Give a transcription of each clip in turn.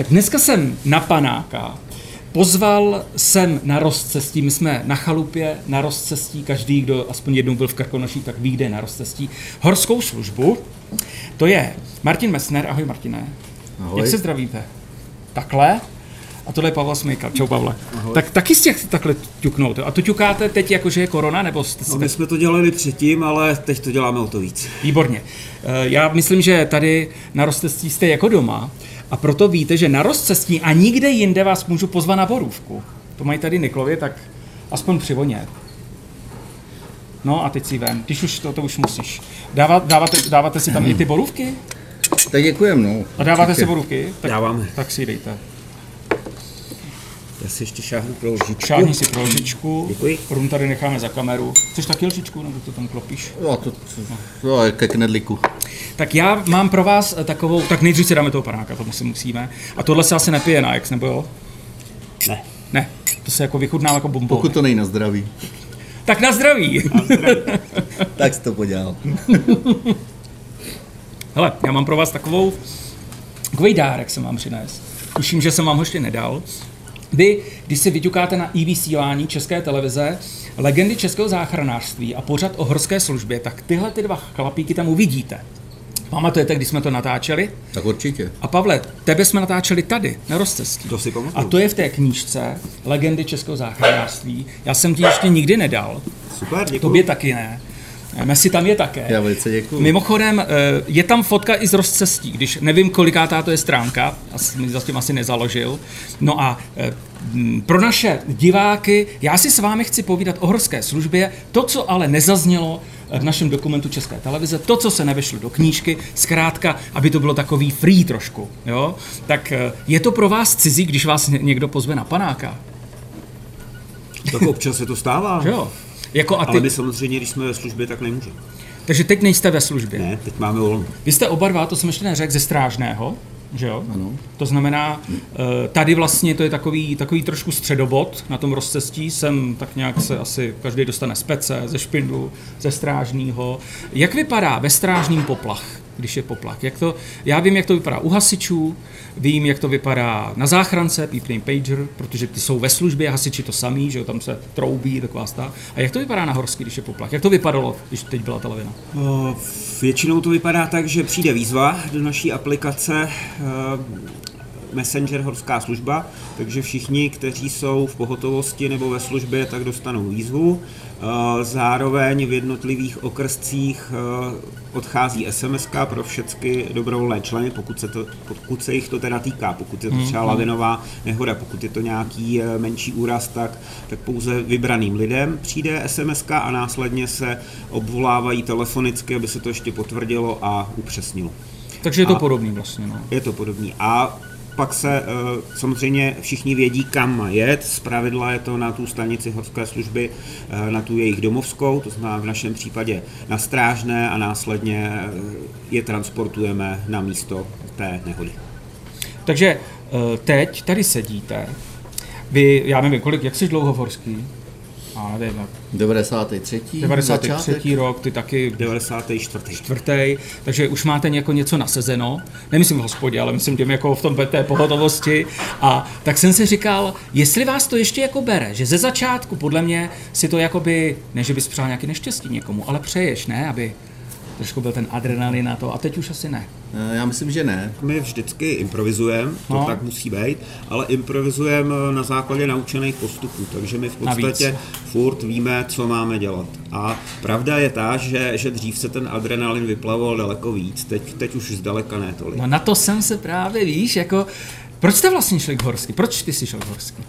Tak dneska jsem na panáka Pozval jsem na rozcestí, my jsme na chalupě na rozcestí, každý, kdo aspoň jednou byl v Krkonoší, tak ví, kde je na rozcestí, horskou službu. To je Martin Messner, ahoj Martine. Ahoj. Jak se zdravíte? Takhle? A tohle je Pavel Smejka. Čau Pavle. Ahoj. Tak taky jste takhle ťuknout. A to ťukáte teď jako, že je korona, nebo jste no, my jsme to dělali předtím, ale teď to děláme o to víc. Výborně. Eh, já myslím, že tady na rozcestí jste jako doma. A proto víte, že na rozcestí a nikde jinde vás můžu pozvat na borůvku. To mají tady Niklově, tak aspoň přivonět. No a teď si vem, když už to, to už musíš. Dávat, dáváte, dáváte si tam i ty borůvky? Tak děkujem, no. A dáváte si borůvky? Tak, Dáváme. Tak si dejte. Já si ještě šáhnu pro lžičku. Šáhni si pro lžičku. Děkuji. Rum tady necháme za kameru. Chceš taky lžičku, nebo to tam klopíš? Jo, to, to, jo, ke knedliku. Tak já mám pro vás takovou, tak nejdřív si dáme toho panáka, to si musíme. A tohle se asi nepije na ex, nebo jo? Ne. Ne, to se jako vychutná jako bombon. Pokud to není na zdraví. Tak na zdraví. Na zdraví. tak jsi to podělal. Hele, já mám pro vás takovou, takový dárek jsem vám přines. Tuším, že jsem vám ho ještě nedal. Vy, když si vyťukáte na i vysílání České televize legendy českého záchranářství a pořad o horské službě, tak tyhle ty dva chlapíky tam uvidíte. Pamatujete, když jsme to natáčeli? Tak určitě. A Pavle, tebe jsme natáčeli tady, na rozcestí. To si pamatuju. A to je v té knížce Legendy českého záchranářství. Já jsem ti ještě nikdy nedal. Super, děkuji. Tobě taky ne. Messi tam je také. Já velice děkuji. Mimochodem, je tam fotka i z rozcestí, když nevím, kolikátá to je stránka, asi mi zatím asi nezaložil. No a pro naše diváky, já si s vámi chci povídat o horské službě, to, co ale nezaznělo v našem dokumentu České televize, to, co se nevešlo do knížky, zkrátka, aby to bylo takový free trošku, jo? Tak je to pro vás cizí, když vás někdo pozve na panáka? Tak občas se to stává. jo? Jako a ty... Ale my samozřejmě, když jsme ve službě, tak nemůžeme. Takže teď nejste ve službě. Ne, teď máme volno. Vy jste oba dva, to jsem ještě neřekl, ze strážného, že jo? Ano. To znamená, tady vlastně to je takový, takový trošku středobod na tom rozcestí, sem tak nějak se asi každý dostane z pece, ze špindlu, ze strážního. Jak vypadá ve strážním poplach, když je poplach? Jak to, já vím, jak to vypadá u hasičů, vím, jak to vypadá na záchrance, pípný pager, protože ty jsou ve službě, hasiči to samý, že jo, tam se troubí, taková stá. A jak to vypadá na horský, když je poplach? Jak to vypadalo, když teď byla ta lavina? Uh, většinou to vypadá tak, že přijde výzva do naší aplikace, Messenger Horská služba, takže všichni, kteří jsou v pohotovosti nebo ve službě, tak dostanou výzvu. Zároveň v jednotlivých okrscích odchází SMS pro všechny dobrovolné členy, pokud se, to, pokud se jich to teda týká, pokud je to třeba lavinová nehoda, pokud je to nějaký menší úraz, tak, tak pouze vybraným lidem přijde SMS a následně se obvolávají telefonicky, aby se to ještě potvrdilo a upřesnilo. Takže je to a podobný vlastně. No. Je to podobný. A pak se samozřejmě všichni vědí, kam má jet. Z pravidla je to na tu stanici horské služby, na tu jejich domovskou, to znamená v našem případě na strážné a následně je transportujeme na místo té nehody. Takže teď tady sedíte, vy, já nevím, kolik, jak jsi dlouho horský? A nevím. 93. 93. Začátek. rok, ty taky 94. čtvrtý, takže už máte jako něco nasezeno, nemyslím v hospodě, ale myslím tím jako v tom té pohotovosti a tak jsem si říkal, jestli vás to ještě jako bere, že ze začátku podle mě si to jakoby, ne že bys přál nějaký neštěstí někomu, ale přeješ, ne, aby trošku byl ten adrenalin na to a teď už asi ne. Já myslím, že ne. My vždycky improvizujeme, to no. tak musí být, ale improvizujeme na základě naučených postupů, takže my v podstatě Navíc. furt víme, co máme dělat. A pravda je ta, že, že dřív se ten adrenalin vyplavoval daleko víc, teď, teď už zdaleka ne tolik. No na to jsem se právě, víš, jako, proč jste vlastně šli k Horsky? Proč ty jsi šel k Horsky?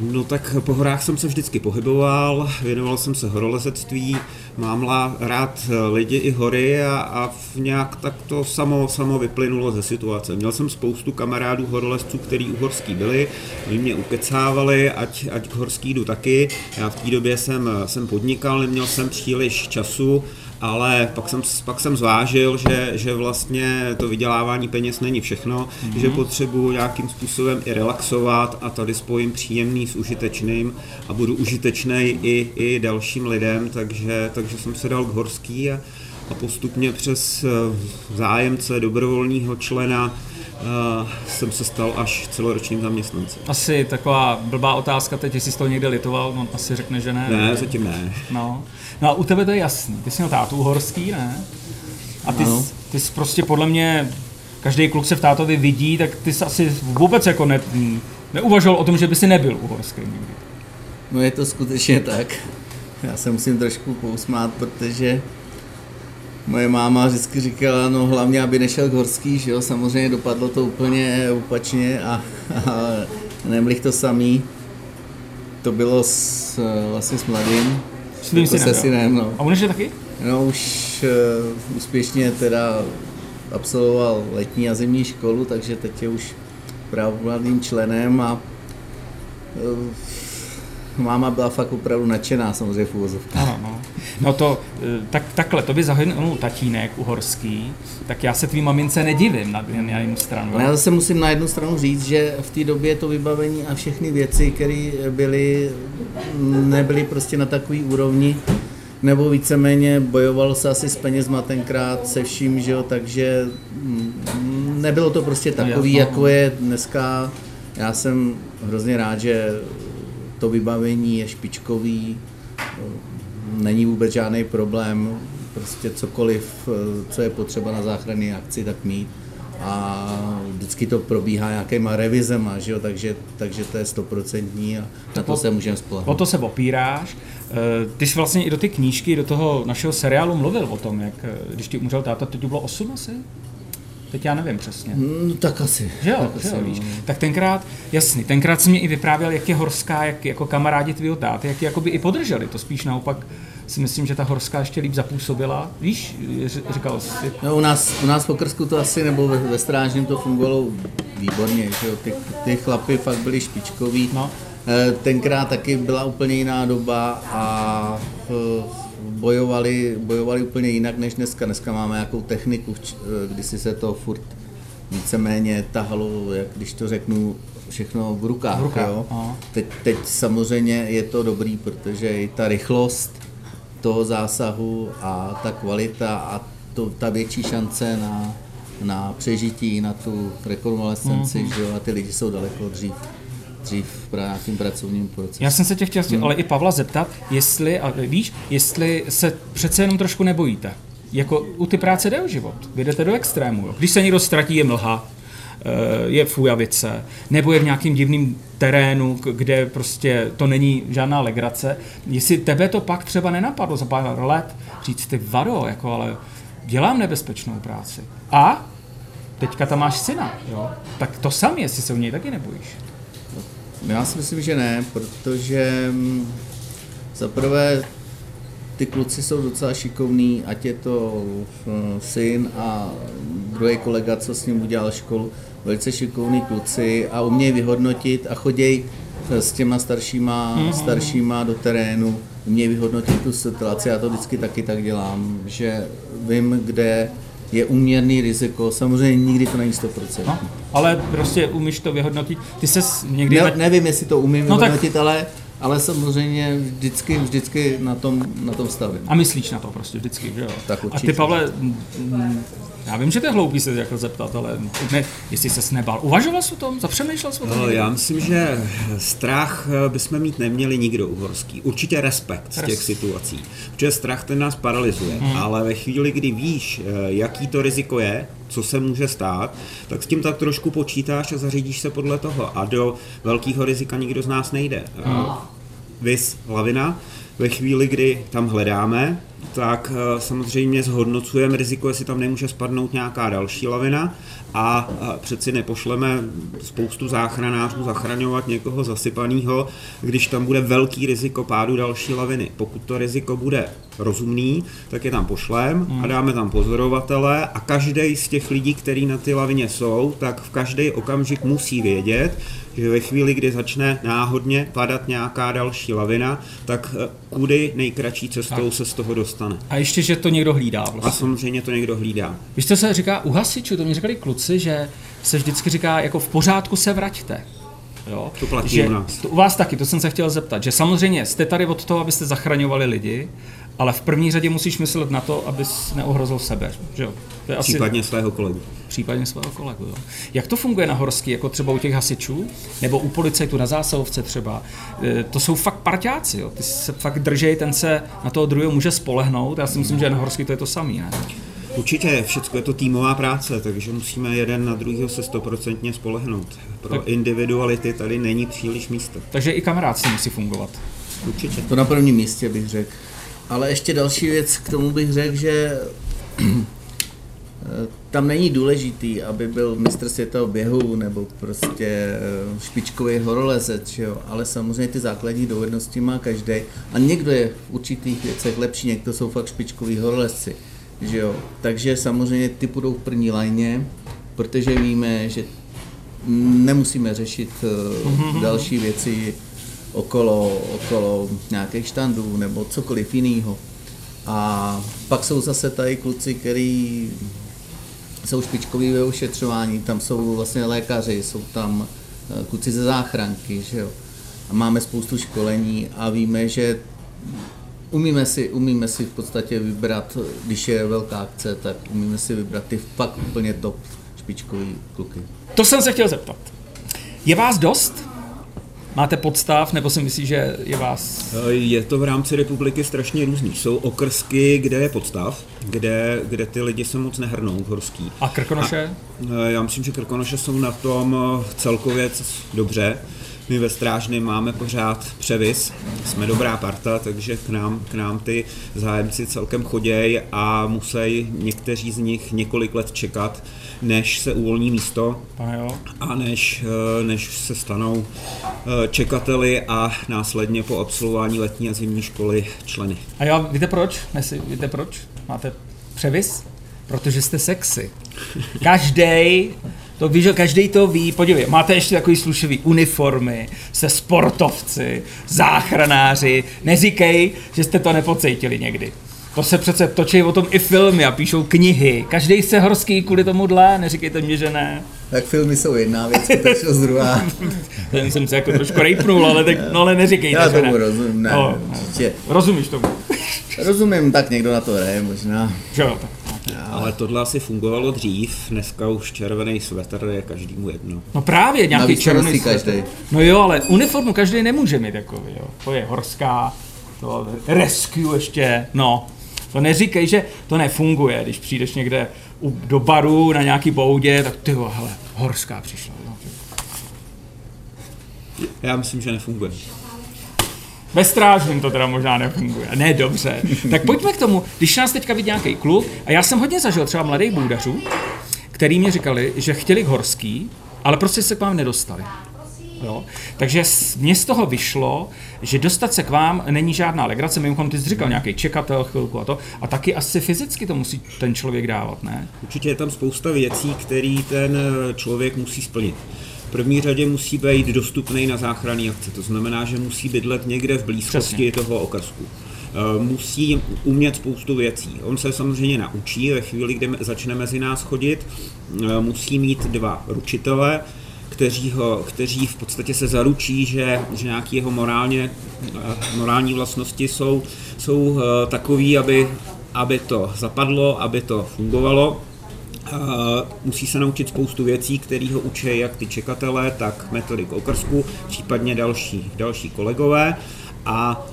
No tak po horách jsem se vždycky pohyboval, věnoval jsem se horolezectví, mám rád lidi i hory a, a nějak tak to samo, samo vyplynulo ze situace. Měl jsem spoustu kamarádů horolezců, kteří u horský byli, oni mě ukecávali, ať, ať k horský jdu taky. Já v té době jsem, jsem podnikal, neměl jsem příliš času, ale pak jsem, pak jsem zvážil, že, že vlastně to vydělávání peněz není všechno, mm-hmm. že potřebuji nějakým způsobem i relaxovat a tady spojím příjemný s užitečným a budu užitečný i, i dalším lidem, takže, takže jsem se dal k horský a, a postupně přes eh, zájemce, dobrovolního člena uh, jsem se stal až celoročním zaměstnancem. Asi taková blbá otázka teď, jestli jsi to někde litoval, on asi řekne, že ne. Ne, zatím ne. No. no a u tebe to je jasný, ty jsi měl tátu uhorský, ne? A ty, jsi, ty jsi prostě podle mě, každý kluk se v tátovi vidí, tak ty jsi asi vůbec jako ne, neuvažoval o tom, že by si nebyl uhorský nikdy. No je to skutečně tak. Já se musím trošku pousmát, protože moje máma vždycky říkala, no hlavně, aby nešel k horský, že jo, samozřejmě dopadlo to úplně opačně a, a nemlich to samý. To bylo s, vlastně s mladým. Svým jako synem, se synem, no. A on je taky? No už uh, úspěšně teda absolvoval letní a zimní školu, takže teď je už právoplatným členem a uh, máma byla fakt opravdu nadšená samozřejmě v úvozovkách. Ano, no. No to, tak, takhle, to by zahynul tatínek uhorský, tak já se tvý mamince nedivím na, na jednu stranu. Ale já zase musím na jednu stranu říct, že v té době to vybavení a všechny věci, které byly, nebyly prostě na takový úrovni, nebo víceméně bojoval se asi s penězma tenkrát se vším, že jo, takže nebylo to prostě takový, no, jako je dneska. Já jsem hrozně rád, že to vybavení je špičkový, není vůbec žádný problém, prostě cokoliv, co je potřeba na záchranné akci, tak mít. A vždycky to probíhá nějakýma revizema, že jo? Takže, takže to je stoprocentní a na to, to se můžeme spolehnout. O to se opíráš. Ty jsi vlastně i do ty knížky, do toho našeho seriálu mluvil o tom, jak když ti umřel táta, teď bylo 8 asi? Teď já nevím přesně. No, tak asi. Že jo, tak, že asi, jo, víš. Tak tenkrát, jasný, tenkrát jsi mě i vyprávěl, jak je horská, jak jako kamarádi tvýho táty, jak jakoby i podrželi. To spíš naopak si myslím, že ta horská ještě líp zapůsobila. Víš, říkal jsi. No, u nás, u nás po Krsku to asi, nebo ve, ve Strážním to fungovalo výborně, že jo. Ty, ty chlapy fakt byli špičkoví. No. Tenkrát taky byla úplně jiná doba a bojovali, bojovali úplně jinak než dneska. Dneska máme nějakou techniku, kdy si se to furt víceméně tahalo, jak když to řeknu, všechno v rukách. V rukách jo? Teď, teď samozřejmě je to dobrý, protože i ta rychlost toho zásahu a ta kvalita a to, ta větší šance na, na přežití, na tu rekonvalescenci, mm-hmm. že jo? a ty lidi jsou daleko dřív dřív v nějakým pracovním procesu. Já jsem se tě chtěl, hmm. ale i Pavla zeptat, jestli, a víš, jestli se přece jenom trošku nebojíte. Jako u ty práce jde o život. Vy jdete do extrému. Jo. Když se někdo ztratí, je mlha, je v Fujavice, nebo je v nějakým divným terénu, kde prostě to není žádná legrace. Jestli tebe to pak třeba nenapadlo za pár let, říct ty vado, jako ale dělám nebezpečnou práci. A teďka tam máš syna, jo? tak to sami, jestli se u něj taky nebojíš. Já si myslím, že ne, protože za prvé ty kluci jsou docela šikovní, ať je to syn a druhý kolega, co s ním udělal školu, velice šikovní kluci a umějí vyhodnotit a chodějí s těma staršíma, mm-hmm. staršíma do terénu, umějí vyhodnotit tu situaci, já to vždycky taky tak dělám, že vím, kde je uměrný riziko, samozřejmě nikdy to není 100%. No, ale prostě umíš to vyhodnotit. Ty se někdy... Ne, nevím, jestli to umím no vyhodnotit, tak... ale ale samozřejmě vždycky, vždycky na tom, na tom stavím. A myslíš na to prostě vždycky, že jo? Tak určitě. A ty, Pavle, já vím, že to je hloupý se jako zeptat, ale ne, jestli se nebal. Uvažoval jsi o tom? Zapřemýšlel jsi o tom? No, já myslím, že strach eh, bychom mít neměli nikdo uhorský. Určitě respekt z těch situací. Protože strach ten nás paralyzuje. Hmm. Ale ve chvíli, kdy víš, eh, jaký to riziko je, co se může stát, tak s tím tak trošku počítáš a zařídíš se podle toho. A do velkého rizika nikdo z nás nejde. Hmm. Vys lavina, ve chvíli, kdy tam hledáme, tak samozřejmě zhodnocujeme riziko, jestli tam nemůže spadnout nějaká další lavina a přeci nepošleme spoustu záchranářů zachraňovat někoho zasypaného, když tam bude velký riziko pádu další laviny. Pokud to riziko bude rozumný, tak je tam pošlem a hmm. dáme tam pozorovatele a každý z těch lidí, kteří na ty lavině jsou, tak v každý okamžik musí vědět, že ve chvíli, kdy začne náhodně padat nějaká další lavina, tak eh, kudy nejkratší cestou se z toho dostane. A ještě, že to někdo hlídá vlastně. A samozřejmě to někdo hlídá. Víš, co se říká u hasičů, to mi říkali kluci, že se vždycky říká, jako v pořádku se vraťte. Jo? To platí že, u nás. To u vás taky, to jsem se chtěl zeptat, že samozřejmě jste tady od toho, abyste zachraňovali lidi, ale v první řadě musíš myslet na to, abys neohrozil sebe. Že jo? To je Případně asi... svého kolegu. Případně svého kolegu. Jo. Jak to funguje na horský, jako třeba u těch hasičů, nebo u policajtů na zásahovce třeba? E, to jsou fakt parťáci, jo. ty se fakt držej, ten se na toho druhého může spolehnout. Já si myslím, že na horský to je to samý. Ne? Určitě, všechno je to týmová práce, takže musíme jeden na druhého se stoprocentně spolehnout. Pro tak. individuality tady není příliš místa. Takže i kamarádství musí fungovat. Určitě. To na prvním místě bych řekl. Ale ještě další věc k tomu bych řekl, že tam není důležitý, aby byl mistr světa běhu nebo prostě eh, špičkový horolezec, jo? ale samozřejmě ty základní dovednosti má každý. A někdo je v určitých věcech lepší, někdo jsou fakt špičkoví horolezci. Že jo? Takže samozřejmě ty budou v první lajně, protože víme, že nemusíme řešit uh, další věci okolo, okolo nějakých štandů nebo cokoliv jiného. A pak jsou zase tady kluci, který jsou špičkoví ve ošetřování, tam jsou vlastně lékaři, jsou tam eh, kluci ze záchranky, že jo. A máme spoustu školení a víme, že umíme si, umíme si v podstatě vybrat, když je velká akce, tak umíme si vybrat ty fakt úplně top špičkový kluky. To jsem se chtěl zeptat. Je vás dost? Máte podstav, nebo si myslíš, že je vás... Je to v rámci republiky strašně různý. Jsou okrsky, kde je podstav, kde, kde ty lidi se moc nehrnou horský. A Krkonoše? A, já myslím, že Krkonoše jsou na tom celkově dobře. My ve Strážny máme pořád převis, jsme dobrá parta, takže k nám, k nám ty zájemci celkem chodějí a musí někteří z nich několik let čekat, než se uvolní místo a než, eh, než se stanou eh, čekateli a následně po absolvování letní a zimní školy členy. A jo, víte proč? Nesi, víte proč? Máte převis? Protože jste sexy. Každý to víš, že každý to ví. Podívej, máte ještě takový slušivý uniformy, se sportovci, záchranáři. Neříkej, že jste to nepocítili někdy. To se přece točí o tom i filmy a píšou knihy. Každý se horský kvůli tomu dle, neříkejte mě, že ne. Tak filmy jsou jedna věc, skutečnost druhá. Ten jsem se jako trošku rejpnul, ale, tak, no, ale neříkejte, Já tomu rozumím, ne, no, ne. Rozumíš tomu? Rozumím, tak někdo na to hraje možná. Jo, tak ale tohle asi fungovalo dřív, dneska už červený svetr je každému jedno. No právě, nějaký červený každý. No jo, ale uniformu každý nemůže mít takový, jo. To je horská, to rescue ještě, no. To neříkej, že to nefunguje, když přijdeš někde do baru na nějaký boudě, tak ty hele, horská přišla. No. Já myslím, že nefunguje. Ve strážném to teda možná nefunguje. Ne, dobře. Tak pojďme k tomu, když nás teďka vidí nějaký kluk, a já jsem hodně zažil třeba mladých boudařů, který mi říkali, že chtěli horský, ale prostě se k vám nedostali. Jo? Takže mě z toho vyšlo, že dostat se k vám není žádná legrace, mimochodem ty jsi říkal nějaký čekatel chvilku a to, a taky asi fyzicky to musí ten člověk dávat, ne? Určitě je tam spousta věcí, které ten člověk musí splnit první řadě musí být dostupný na záchranný akce. To znamená, že musí bydlet někde v blízkosti Přesně. toho okrsku. Eh, musí umět spoustu věcí. On se samozřejmě naučí ve chvíli, kdy začne mezi nás chodit. Eh, musí mít dva ručitele, kteří, ho, kteří v podstatě se zaručí, že, že nějaké jeho morálně, eh, morální vlastnosti jsou, jsou takové, aby, aby to zapadlo, aby to fungovalo musí se naučit spoustu věcí, které ho učí jak ty čekatelé, tak metodik okrsku, případně další, další kolegové. A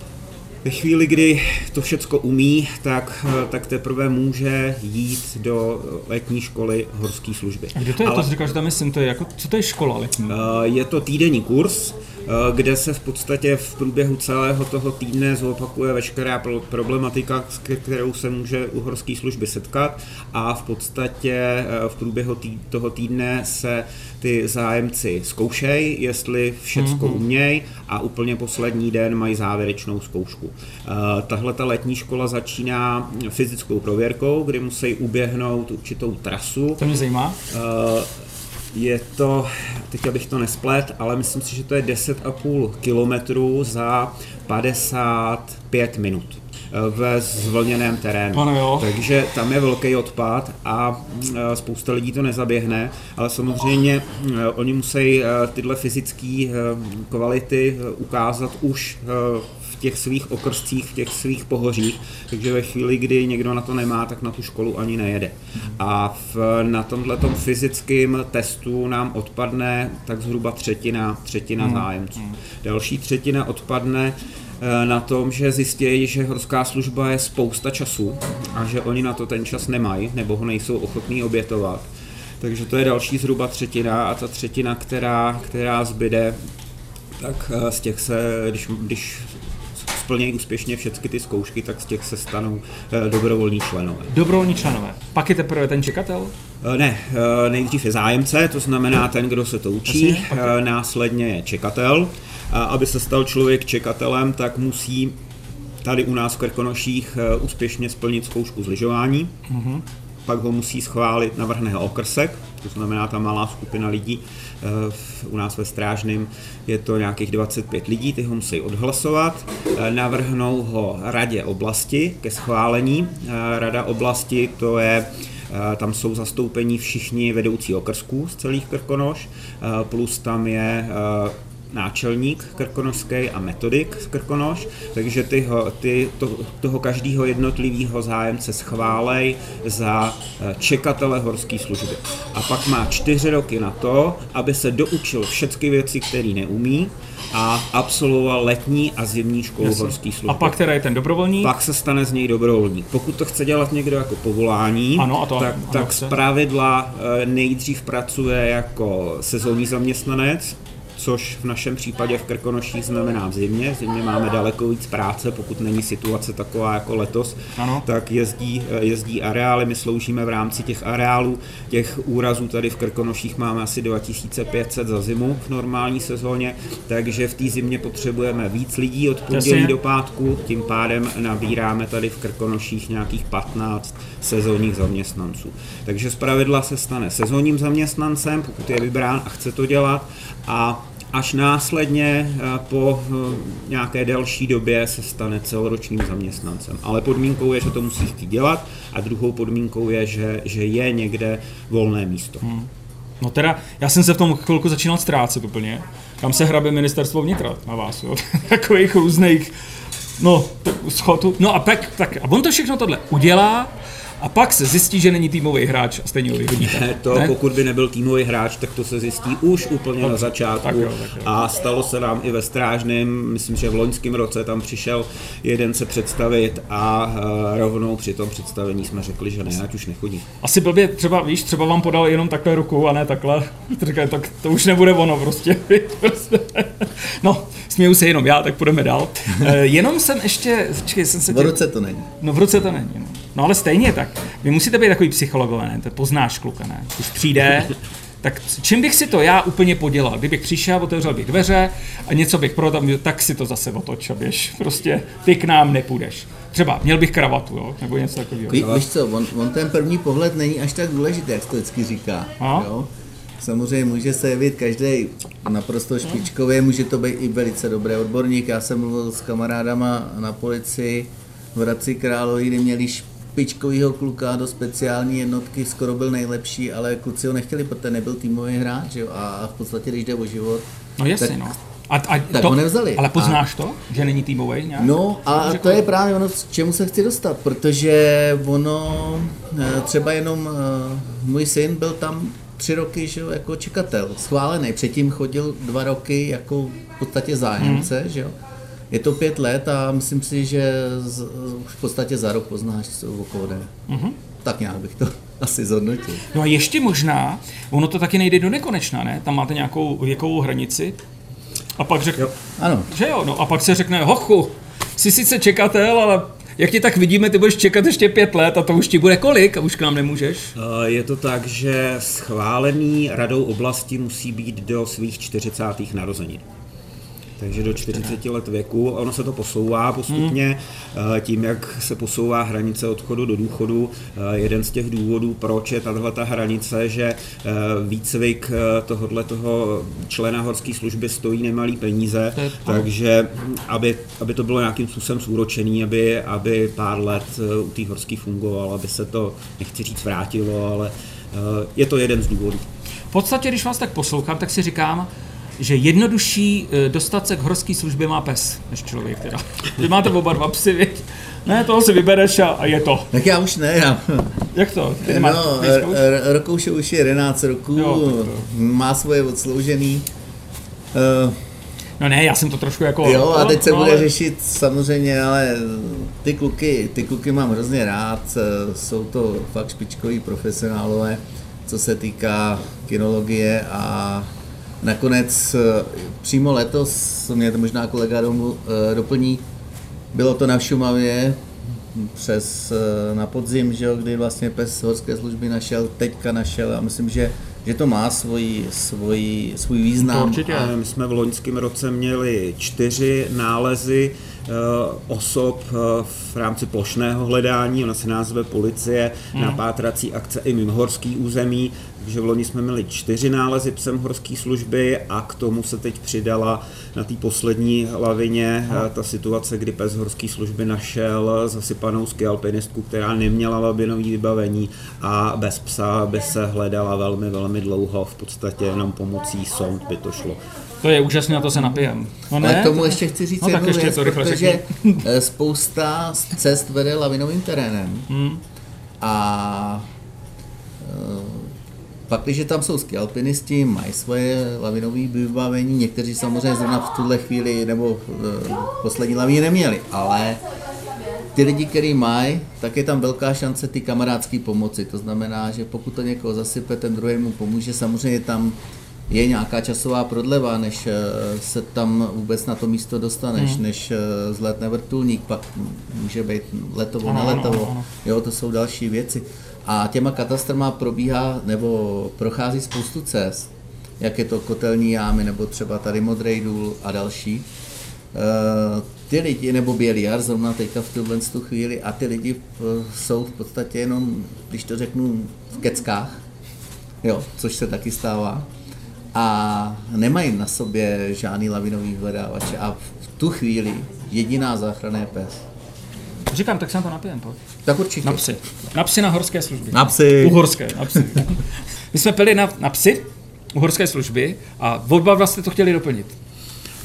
ve chvíli, kdy to všecko umí, tak, tak teprve může jít do letní školy horské služby. A kde to je? Ale, to že tam myslím, to je jako, co to je škola letní? Je to týdenní kurz, Eh, kde se v podstatě v průběhu celého toho týdne zopakuje veškerá problematika, s kterou se může u horské služby setkat a v podstatě eh, v průběhu tý, toho týdne se ty zájemci zkoušejí, jestli všecko mm-hmm. umějí a úplně poslední den mají závěrečnou zkoušku. Eh, tahle ta letní škola začíná fyzickou prověrkou, kdy musí uběhnout určitou trasu. To mě zajímá. Je to, teď abych to nesplet, ale myslím si, že to je 10,5 kilometrů za 55 minut. ve zvlněném terénu. Ano jo. Takže tam je velký odpad a e, spousta lidí to nezaběhne, ale samozřejmě e, oni musí tyhle fyzické kvality ukázat už v těch svých okrscích, v těch svých pohořích, takže ve chvíli, kdy někdo na to nemá, tak na tu školu ani nejede. A v, na tomhle fyzickém testu nám odpadne tak zhruba třetina, třetina hmm. zájemců. Další třetina odpadne Eh, na tom, že zjistějí, že horská služba je spousta času a že oni na to ten čas nemají nebo ho nejsou ochotní obětovat. Takže to je další zhruba třetina a ta třetina, která, která zbyde, tak eh, z těch se, když, když splnějí úspěšně všechny ty zkoušky, tak z těch se stanou eh, dobrovolní členové. Dobrovolní členové. Pak je teprve ten čekatel? Ne, nejdřív je zájemce, to znamená ten, kdo se to učí, následně je čekatel, a aby se stal člověk čekatelem, tak musí tady u nás v Krkonoších eh, úspěšně splnit zkoušku z lyžování. Mm-hmm. Pak ho musí schválit, navrhne ho okrsek, to znamená ta malá skupina lidí. Eh, u nás ve Strážném je to nějakých 25 lidí, ty ho musí odhlasovat. Eh, navrhnou ho radě oblasti ke schválení. Rada oblasti to je tam jsou zastoupení všichni vedoucí okrsků z celých Krkonoš, plus tam je náčelník krkonošský a metodik z Krkonoš, takže ty, ty to, toho každého jednotlivého zájemce schválej za eh, čekatele horské služby. A pak má čtyři roky na to, aby se doučil všechny věci, které neumí, a absolvoval letní a zimní školu Jasně. horské služby. A pak teda je ten dobrovolník? Pak se stane z něj dobrovolník. Pokud to chce dělat někdo jako povolání, ano, a to, tak, ano, tak z pravidla eh, nejdřív pracuje jako sezónní zaměstnanec, což v našem případě v Krkonoších znamená v zimě. V zimě máme daleko víc práce, pokud není situace taková jako letos, ano. tak jezdí, jezdí areály. My sloužíme v rámci těch areálů. Těch úrazů tady v Krkonoších máme asi 2500 za zimu v normální sezóně, takže v té zimě potřebujeme víc lidí od pondělí do pátku, tím pádem nabíráme tady v Krkonoších nějakých 15 sezónních zaměstnanců. Takže z pravidla se stane sezónním zaměstnancem, pokud je vybrán a chce to dělat a až následně eh, po eh, nějaké delší době se stane celoročním zaměstnancem. Ale podmínkou je, že to musí chtít dělat a druhou podmínkou je, že, že je někde volné místo. Hmm. No teda, já jsem se v tom chvilku začínal ztrácet úplně. Kam se hrabe ministerstvo vnitra na vás, jo? Takových různých, no, schotu. No a tak, tak, a on to všechno tohle udělá, a pak se zjistí, že není týmový hráč a stejně ho vyhodíte. Ne, to ne? pokud by nebyl týmový hráč, tak to se zjistí už úplně na začátku. Tak jo, tak jo. A stalo se nám i ve Strážném, myslím, že v loňském roce tam přišel jeden se představit a uh, rovnou při tom představení jsme řekli, že ne, ať už nechodí. Asi blbě třeba, víš, třeba vám podal jenom takhle ruku a ne takhle. Říkaj, tak to už nebude ono prostě. no, směju se jenom já, tak půjdeme dál. Uh, jenom jsem ještě, počkej, jsem se... V ruce to není. No v ruce to není, no. No ale stejně tak. Vy musíte být takový psychologové, ne? To poznáš kluka, ne? Když přijde, tak čím bych si to já úplně podělal? Kdybych přišel, otevřel bych dveře a něco bych prodal, tak si to zase otoč a běž. Prostě ty k nám nepůjdeš. Třeba měl bych kravatu, jo? nebo něco takového. Ví, víš co, on, on, ten první pohled není až tak důležitý, jak to vždycky říká. Jo? Samozřejmě může se jevit každý naprosto špičkově, může to být i velice dobrý odborník. Já jsem mluvil s kamarádama na policii v Hradci Královi, kdy měli špičkovýho kluka do speciální jednotky, skoro byl nejlepší, ale kluci ho nechtěli, protože nebyl týmový hráč, jo, a v podstatě, když jde o život, No jasně, tak, no. A, a tak to, ho nevzali. Ale poznáš a, to, že není týmový nějak? No a to je právě ono, k čemu se chci dostat, protože ono, eh, třeba jenom eh, můj syn byl tam tři roky že jo, jako čekatel, schválený. Předtím chodil dva roky jako v podstatě zájemce, hmm. že jo je to pět let a myslím si, že z, v podstatě za rok poznáš, co okolo jde. Mm-hmm. Tak nějak bych to asi zhodnotil. No a ještě možná, ono to taky nejde do nekonečna, ne? Tam máte nějakou věkovou hranici a pak řekne, ano. že jo, no a pak se řekne, hochu, jsi sice čekatel, ale jak tě tak vidíme, ty budeš čekat ještě pět let a to už ti bude kolik a už k nám nemůžeš? Je to tak, že schválený radou oblasti musí být do svých 40. narozenin. Takže do 40 let věku. Ono se to posouvá postupně hmm. tím, jak se posouvá hranice odchodu do důchodu. Jeden z těch důvodů, proč je tahle ta hranice, že výcvik tohohle toho člena horské služby stojí nemalý peníze, takže aby, aby to bylo nějakým způsobem zúročený, aby, aby pár let u té horské fungoval, aby se to, nechci říct, vrátilo, ale je to jeden z důvodů. V podstatě, když vás tak poslouchám, tak si říkám, že jednodušší eh, dostat se k horské službě má pes, než člověk teda. Vy máte oba dva psy, viď? Ne, toho si vybereš a, a je to. Tak já už ne, já. Jak to? Ty no, Rokouše už je 11 roků, jo, má svoje odsloužený. Uh, No ne, já jsem to trošku jako... Jo, a teď se no, bude ale... řešit samozřejmě, ale ty kluky, ty kluky mám hrozně rád, eh, jsou to fakt špičkoví profesionálové, co se týká kinologie a Nakonec eh, přímo letos, mě to možná kolega domů, eh, doplní, bylo to na Šumavě přes eh, na podzim, že jo, kdy vlastně pes horské služby našel, teďka našel a myslím, že že to má svůj, svůj, svůj význam. To určitě. A... My jsme v loňském roce měli čtyři nálezy osob v rámci plošného hledání, ona se názve policie, hmm. na pátrací akce i mimohorský území, takže v loni jsme měli čtyři nálezy psem horské služby a k tomu se teď přidala na té poslední lavině no. ta situace, kdy pes horské služby našel zasypanou skialpinistku, která neměla labinové vybavení a bez psa by se hledala velmi, velmi dlouho, v podstatě jenom pomocí sond by to šlo. To je úžasné, na to se napijem. No ne? Ale k tomu ještě chci říct no, jednu ještě věc, to protože eh, spousta cest vede lavinovým terénem. Hmm. A pak, když tam jsou skialpinisti, mají svoje lavinové vybavení, někteří samozřejmě zrovna v tuhle chvíli nebo v eh, poslední lavině neměli, ale ty lidi, který mají, tak je tam velká šance ty kamarádské pomoci. To znamená, že pokud to někoho zasype, ten druhý mu pomůže. Samozřejmě tam je nějaká časová prodleva, než eh, se tam vůbec na to místo dostaneš, hmm. než eh, zletne vrtulník, pak může být letovo, neletovo. Jo, to jsou další věci. A těma katastrama probíhá nebo prochází spoustu cest, jak je to kotelní jámy, nebo třeba tady Modrej důl a další. E, ty lidi, nebo Bělý jar, zrovna teďka v tuhle tu chvíli, a ty lidi jsou v podstatě jenom, když to řeknu, v keckách, jo, což se taky stává. A nemají na sobě žádný lavinový hledávače a v tu chvíli jediná záchrana je pes. Říkám, tak se na to napijem, pojď. Tak určitě. Na psy. Na psy na horské služby. Na psy. Uhorské, na psy. My jsme pili na, na psy, uhorské služby a oba vlastně to chtěli doplnit.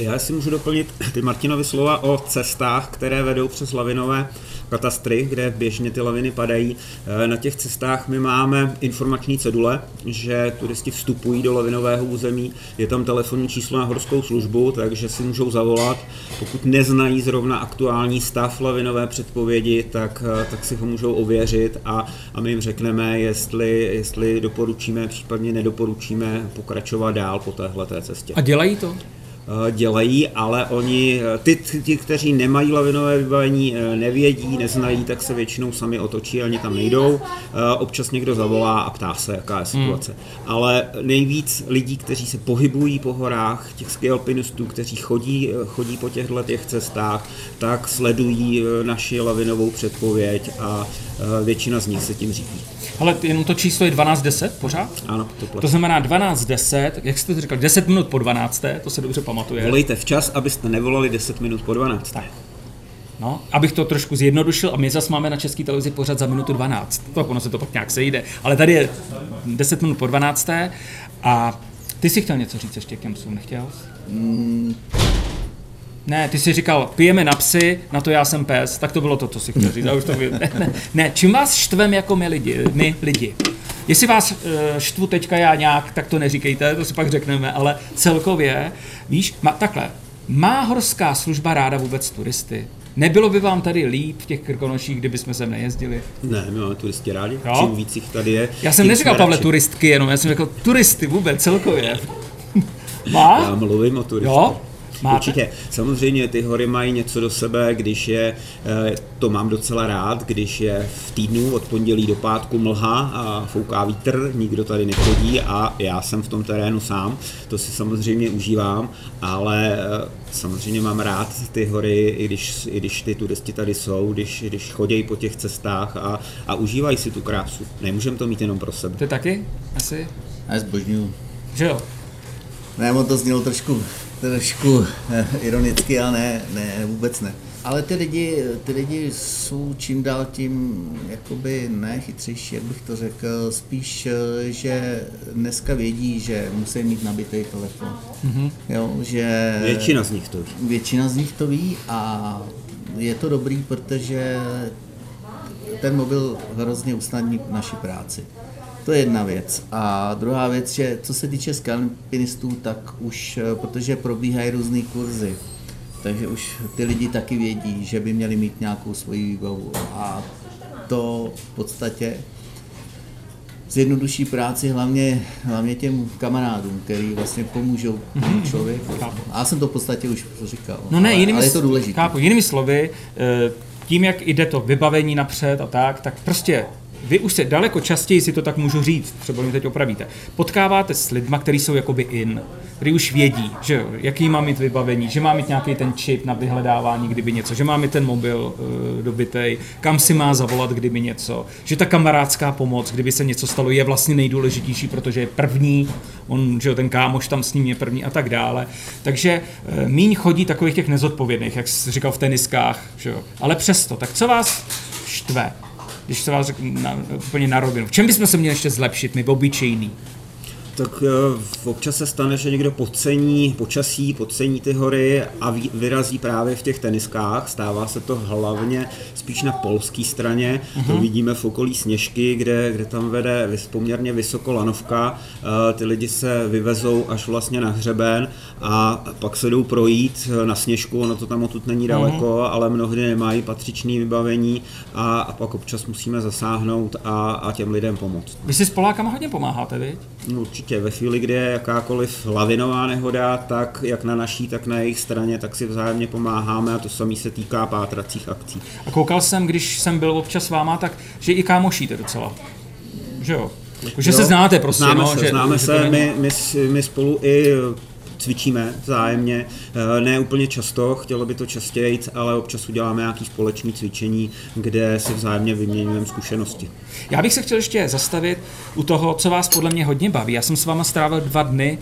Já si můžu doplnit ty Martinovi slova o cestách, které vedou přes lavinové katastry, kde běžně ty laviny padají. Eh, na těch cestách my máme informační cedule, že turisti vstupují do lavinového území, je tam telefonní číslo na horskou službu, takže si můžou zavolat. Pokud neznají zrovna aktuální stav lavinové předpovědi, tak, eh, tak si ho můžou ověřit a, a my jim řekneme, jestli, jestli doporučíme, případně nedoporučíme pokračovat dál po téhle cestě. A dělají to? Eh, dělají, ale oni, eh, ty, ty, kteří nemají lavinové vybavení, eh, nevědí, neznají, tak se většinou sami otočí, ani tam nejdou. Občas někdo zavolá a ptá se, jaká je situace. Hmm. Ale nejvíc lidí, kteří se pohybují po horách, těch skialpinistů, kteří chodí, chodí po těchto těch cestách, tak sledují naši lavinovou předpověď a většina z nich se tím řídí. Ale jenom to číslo je 12.10 pořád? Ano, to platí. To znamená 12.10, jak jste to říkal, 10 minut po 12. To se dobře pamatuje. Volejte včas, abyste nevolali 10 minut po 12. Tak. No, abych to trošku zjednodušil, a my zase máme na české televizi pořád za minutu 12. To ono se to pak nějak sejde. Ale tady je 10 minut po 12. A ty si chtěl něco říct ještě k těm psům, nechtěl? Mm. Ne, ty jsi říkal, pijeme na psy, na to já jsem pes, tak to bylo to, co si chtěl říct. Já už to ne, ne, ne, čím vás štvem jako my lidi, my lidi? Jestli vás uh, štvu teďka já nějak, tak to neříkejte, to si pak řekneme, ale celkově, víš, má, takhle, má horská služba ráda vůbec turisty? Nebylo by vám tady líp v těch krkonoších, kdyby jsme sem nejezdili? Ne, my máme turisty rádi, jo? čím víc jich tady je. Já jsem neříkal, Pavle, radši. turistky jenom, já jsem řekl turisty vůbec celkově. Má? Já mluvím o turistech. Jo? Máte? Určitě. Samozřejmě ty hory mají něco do sebe, když je, eh, to mám docela rád, když je v týdnu od pondělí do pátku mlha a fouká vítr, nikdo tady nechodí a já jsem v tom terénu sám, to si samozřejmě užívám, ale eh, samozřejmě mám rád ty hory, i když, i když ty turisti tady jsou, když, když chodí po těch cestách a, a užívají si tu krásu. Nemůžeme to mít jenom pro sebe. Ty taky? Asi? Já zbožňuju. Že jo? Ne, on to znělo trošku, trošku eh, ironicky, ale ne, ne, vůbec ne. Ale ty lidi, ty lidi jsou čím dál tím jakoby ne chytřejší, jak bych to řekl, spíš, eh, že dneska vědí, že musí mít nabitý telefon. Mm-hmm. Jo, že Většina z nich to ví. Většina z nich to ví a je to dobrý, protože ten mobil hrozně usnadní naši práci. To je jedna věc. A druhá věc, že co se týče skalpinistů, tak už, eh, protože probíhají různé kurzy, takže už ty lidi taky vědí, že by měli mít nějakou svoji výbavu. A to v podstatě zjednoduší práci hlavně, hlavně těm kamarádům, který vlastně pomůžou tomu člověku. A já jsem to v podstatě už říkal, No ne, ale, jinými, ale je to důležité. Chápu, jinými slovy, eh, tím, jak jde to vybavení napřed a tak, tak prostě vy už se daleko častěji, si to tak můžu říct, třeba mi teď opravíte, potkáváte s lidma, kteří jsou jakoby in, kteří už vědí, že jaký má mít vybavení, že má mít nějaký ten čip na vyhledávání, kdyby něco, že má mít ten mobil uh, dobitej, kam si má zavolat, kdyby něco, že ta kamarádská pomoc, kdyby se něco stalo, je vlastně nejdůležitější, protože je první, on, že ten kámoš tam s ním je první a tak dále. Takže uh, míň chodí takových těch nezodpovědných, jak jsi říkal v teniskách, že jo. Ale přesto, tak co vás štve? Když se vás na, úplně na rovinu. V čem bychom se měli ještě zlepšit, my obyčejný? Tak eh, občas se stane, že někdo podcení počasí, podcení ty hory a vy- vyrazí právě v těch teniskách. Stává se to hlavně spíš na polské straně. Uh-huh. To vidíme v okolí Sněžky, kde, kde tam vede poměrně vysoko lanovka. Eh, Ty lidi se vyvezou až vlastně na hřeben a pak se jdou projít eh, na Sněžku. Ono to tam odtud není daleko, uh-huh. ale mnohdy nemají patřičné vybavení a, a pak občas musíme zasáhnout a, a těm lidem pomoct. Vy si s Polákama hodně pomáháte, viď? No, určitě, ve chvíli, kdy je jakákoliv lavinová nehoda, tak jak na naší, tak na jejich straně, tak si vzájemně pomáháme a to samé se týká pátracích akcí. A koukal jsem, když jsem byl občas s váma, tak že i kámošíte docela. Že jo? Jako, že Jo, se znáte prostě, známe no, se, že, známe že se, my, my, my spolu i cvičíme vzájemně, eh, ne úplně často, chtělo by to častěji, ale občas uděláme nějaké společné cvičení, kde si vzájemně vyměňujeme zkušenosti. Já bych se chtěl ještě zastavit u toho, co vás podle mě hodně baví. Já jsem s váma strávil dva dny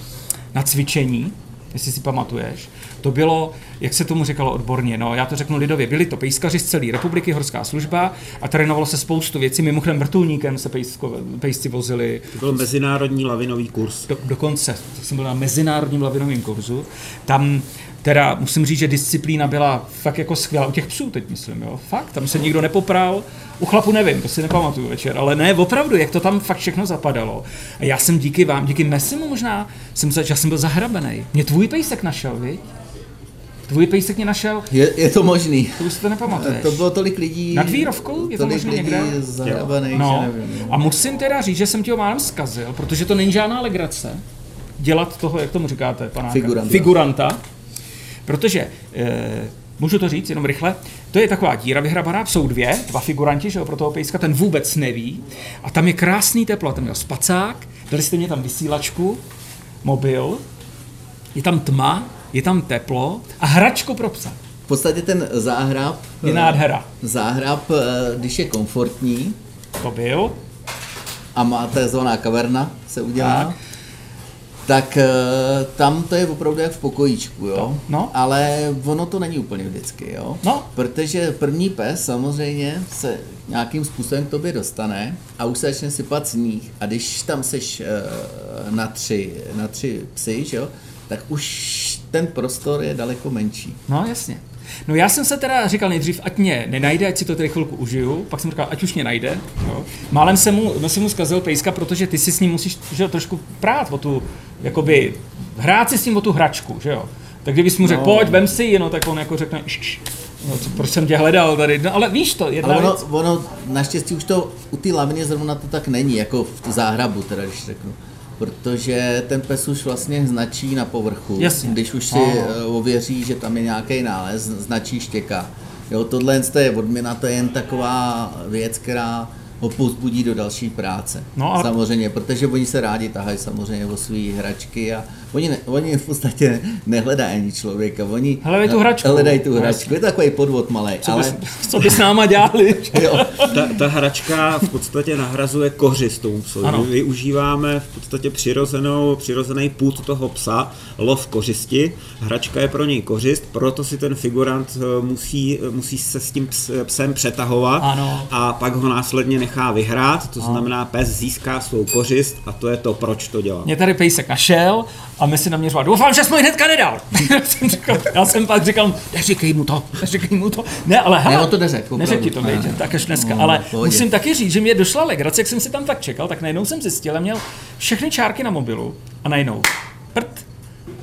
na cvičení, jestli si pamatuješ. To bylo, jak se tomu říkalo odborně, no já to řeknu lidově, byli to pejskaři z celé republiky, horská služba a trénovalo se spoustu věcí, mimochodem vrtulníkem se pejsko, pejsci vozili, To byl mezinárodní lavinový kurz. do, dokonce, tak jsem byl na mezinárodním lavinovém kurzu, tam teda musím říct, že disciplína byla fakt jako skvělá, u těch psů teď myslím, jo, fakt, tam se nikdo nepopral, u chlapu nevím, to si nepamatuju večer, ale ne, opravdu, jak to tam fakt všechno zapadalo. A já jsem díky vám, díky Messimu možná, jsem, za, já jsem byl zahrabený. Mě tvůj pejsek našel, viď? Tvůj pejsek mě našel, Je, je to možný. to už si to nepamatuješ. To bylo tolik lidí... Nad Vírovkou? Je to lidí někde? zahrabaných, No, že nevím. no. a musím teda říct, že jsem ti ho málem zkazil, protože to není žádná legrace dělat toho, jak tomu říkáte, panáka? Figuranta. Figuranta. Protože, e, můžu to říct jenom rychle, to je taková díra vyhrabaná, jsou dvě, dva figuranti, že jo, pro toho pejska, ten vůbec neví. A tam je krásný teplo, a tam měl spacák, dali jste mě tam vysílačku, mobil, je tam tma, je tam teplo a hračku pro psa. V podstatě ten záhrab... Je eh, nádhera. Záhrab, eh, když je komfortní To byl. a má takzvaná kaverna, se udělá, Tak. Tak, eh, tam to je opravdu jak v pokojíčku, jo? No. Ale ono to není úplně vždycky, jo? No. Protože první pes samozřejmě se nějakým způsobem k tobě dostane a už se začne sypat sníh. A když tam seš eh, na tři, na tři psy, že jo? Tak už ten prostor je daleko menší. No jasně. No já jsem se teda říkal nejdřív, ať mě nenajde, ať si to tady chvilku užiju, pak jsem říkal, ať už mě najde. Jo. Málem jsem mu, jsem mu zkazil pejska, protože ty si s ním musíš že, trošku prát o tu, jakoby, hrát si s ním o tu hračku, že jo. Tak kdybys mu řekl, No. pojď, vem si ji, no, tak on jako řekne, "Š, no, co, proč jsem tě hledal tady, no, ale víš to, jedna Ale ono, věc. ono, naštěstí už to u té laviny zrovna to tak není, jako v t- záhrabu, teda když řeknu. Protože ten pes už vlastně značí na povrchu. Jasně. Když už si Ano. eh, ověří, že tam je nějaký nález, značí štěka. Jo, tohle je odměna, to je jen taková věc, která ho povzbudí do další práce. No a- Samozřejmě, protože oni se rádi tahají samozřejmě o své hračky a oni, ne, oni v podstatě nehledají ani člověka, oni Hledají tu hračku. Hledají tu hračku, je to takový podvod malý, Co, ale... bys, co by s náma dělali? Jo, Ta, ta hračka v podstatě nahrazuje kořist tomu psovi. Ano. My využíváme v podstatě přirozenou, přirozený půd toho psa, lov kořisti. Hračka je pro něj kořist, proto si ten figurant eh, musí, musí se s tím ps, psem přetahovat Ano. a pak ho následně nechá vyhrát, to znamená pes získá svou kořist a to je to, proč to dělá. Mě tady pejsek našel a my si naměřovali, doufám, že jsi mi hnedka nedal. já, jsem říkal, já jsem pak říkal, neříkej mu to, neříkej mu to. Ne, ale hele, Ne, to neřekl, neřekl ti to, Ne, ne. tak až dneska. No, ale pohodě. musím taky říct, že mě došla legrace, jak jsem si tam tak čekal, tak najednou jsem zjistil, já měl všechny čárky na mobilu a najednou prd,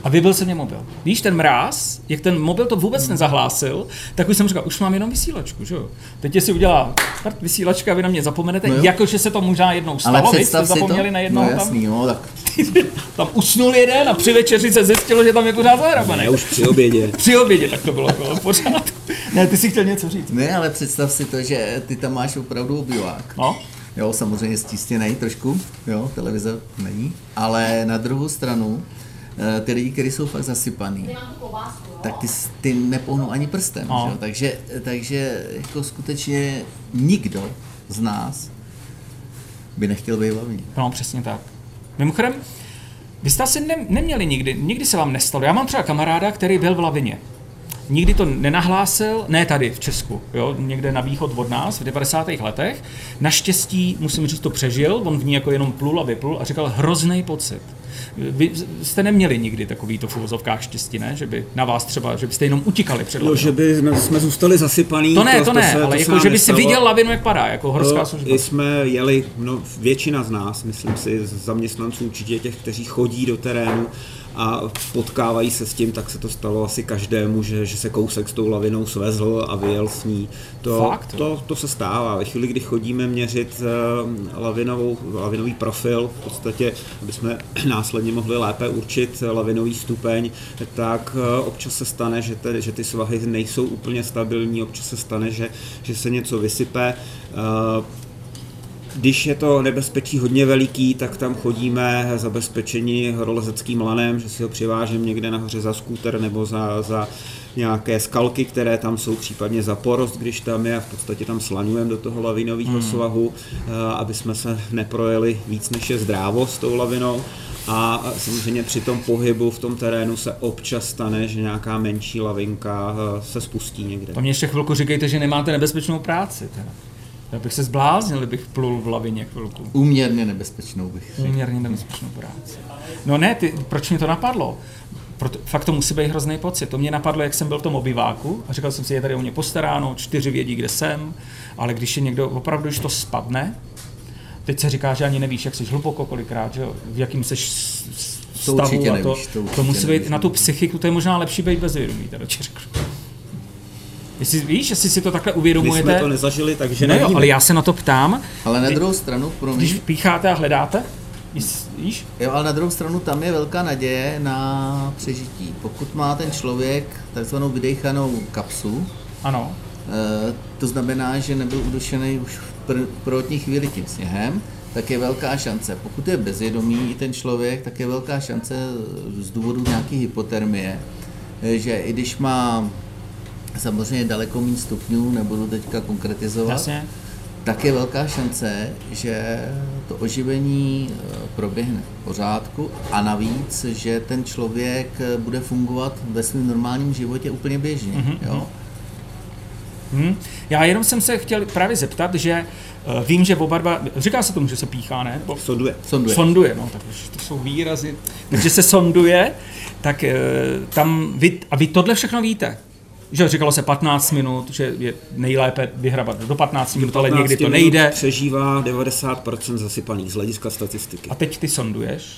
a vybil se mě mobil. Víš, ten mráz, jak ten mobil to vůbec nezahlásil, tak už jsem říkal, už mám jenom vysílačku, že jo. Teď si udělá prd, vysílačka a vy na mě zapomenete, No jakože se to možná jednou ale stalo, vy jste představ si to, zapomněli na jednou no tam. jasný, no, tak tam usnul jeden a při večeři se zjistilo, že tam je pořád zahrabaný. Ne, už při obědě. Při obědě tak to bylo jako pořád. Ne, ty si chtěl něco říct. Ne, ale představ si to, že ty tam máš opravdu obyvák. No, Jo, samozřejmě stístěnej trošku, jo, televize není, ale na druhou stranu, ty lidi, kteří jsou fakt zasypaný, tak ty, ty nepohnou ani prstem, No. že jo? Takže, takže jako skutečně nikdo z nás by nechtěl být v lavině. no, přesně tak. Mimochodem, vy jste asi ne, neměli nikdy, nikdy se vám nestalo. Já mám třeba kamaráda, který byl v lavině. Nikdy to nenahlásil, ne tady v Česku, jo, někde na východ od nás v 90. letech. Naštěstí, musím říct, to přežil, on v ní jako jenom plul a vyplul a říkal hrozný pocit. Vy jste neměli nikdy takový to v uvozovkách štěstí, ne? Že by na vás třeba, že byste jenom utíkali před No, lavinou. že by jsme- jsme zůstali zasypaný. To ne, to ne, se- ale se jako, že by si viděl lavinu, jak padá, jako horská To služba. Jsme jeli, no, většina z nás, myslím si, z zaměstnanců určitě těch, kteří chodí do terénu a potkávají se s tím, tak se to stalo asi každému, že, že se kousek s tou lavinou svezl a vyjel s ní. To, Fakt, to, to se stává. Ve chvíli, kdy chodíme měřit uh, lavinovou, lavinový profil, v podstatě, aby jsme následně mohli lépe určit lavinový stupeň, tak uh, občas se stane, že, te, že ty svahy nejsou úplně stabilní, občas se stane, že, že se něco vysype. Když je to nebezpečí hodně veliký, tak tam chodíme zabezpečení horolezeckým lanem, že si ho přivážím někde nahoře za skúter nebo za, za nějaké skalky, které tam jsou, případně za porost, když tam je a v podstatě tam slaňujeme do toho lavinového hmm. svahu, eh, aby jsme se neprojeli víc než je zdrávo s tou lavinou. A samozřejmě při tom pohybu v tom terénu se občas stane, že nějaká menší lavinka eh, se spustí někde. To mě ještě chvilku říkejte, že nemáte nebezpečnou práci. Teda. Já bych se zbláznil, kdybych plul v lavině chvilku. Úměrně nebezpečnou bych řekl. Úměrně nebezpečnou práci. No ne, ty, proč mi to napadlo? Proto, fakt to musí být hrozný pocit. To mě napadlo, jak jsem byl v tom obyváku a říkal jsem si, je tady o mě postaráno, čtyři vědí, kde jsem, ale když je někdo, opravdu, když to spadne, teď se říká, že ani nevíš, jak jsi hluboko kolikrát, že jo, v jakým jsi To stavu určitě a to, nevíš, to to, musí být nevíš, na tu psychiku, to je možná lepší být bezvědomý, teda ti řeknu. Jestli víš, jestli si to takhle My uvědomujete, jsme to nezažili, takže no jo, nevíme. ale já se na to ptám, Ale na druhou stranu, pro když pícháte a hledáte, víš- jo, ale na druhou stranu tam je velká naděje na přežití. Pokud má ten člověk takzvanou vydechanou kapsu, ano, Eh, to znamená, že nebyl udušený už v pr- prvotní chvíli tím sněhem, tak je velká šance. Pokud je bezvědomý ten člověk, tak je velká šance z důvodu nějaké hypotermie, eh, že i když má samozřejmě daleko méně stupňů, nebudu teďka konkretizovat, jasně. tak je velká šance, že to oživení eh, proběhne v pořádku a navíc, že ten člověk eh, bude fungovat ve svém normálním životě úplně běžně. Mhm, Jo? Hm. Já jenom jsem se chtěl právě zeptat, že uh, vím, že oba dva, říká se tomu, že se píchá, ne? Bo, Sonduje. Sonduje. sonduje, no, tak už to jsou výrazy. Takže se sonduje, tak uh, tam vy, a vy tohle všechno víte. Že říkalo se 15 minut, že je nejlépe vyhrabat do 15 minut, ale 15 někdy to minut nejde. Přežívá 90% zasypaných z hlediska statistiky. A teď ty sonduješ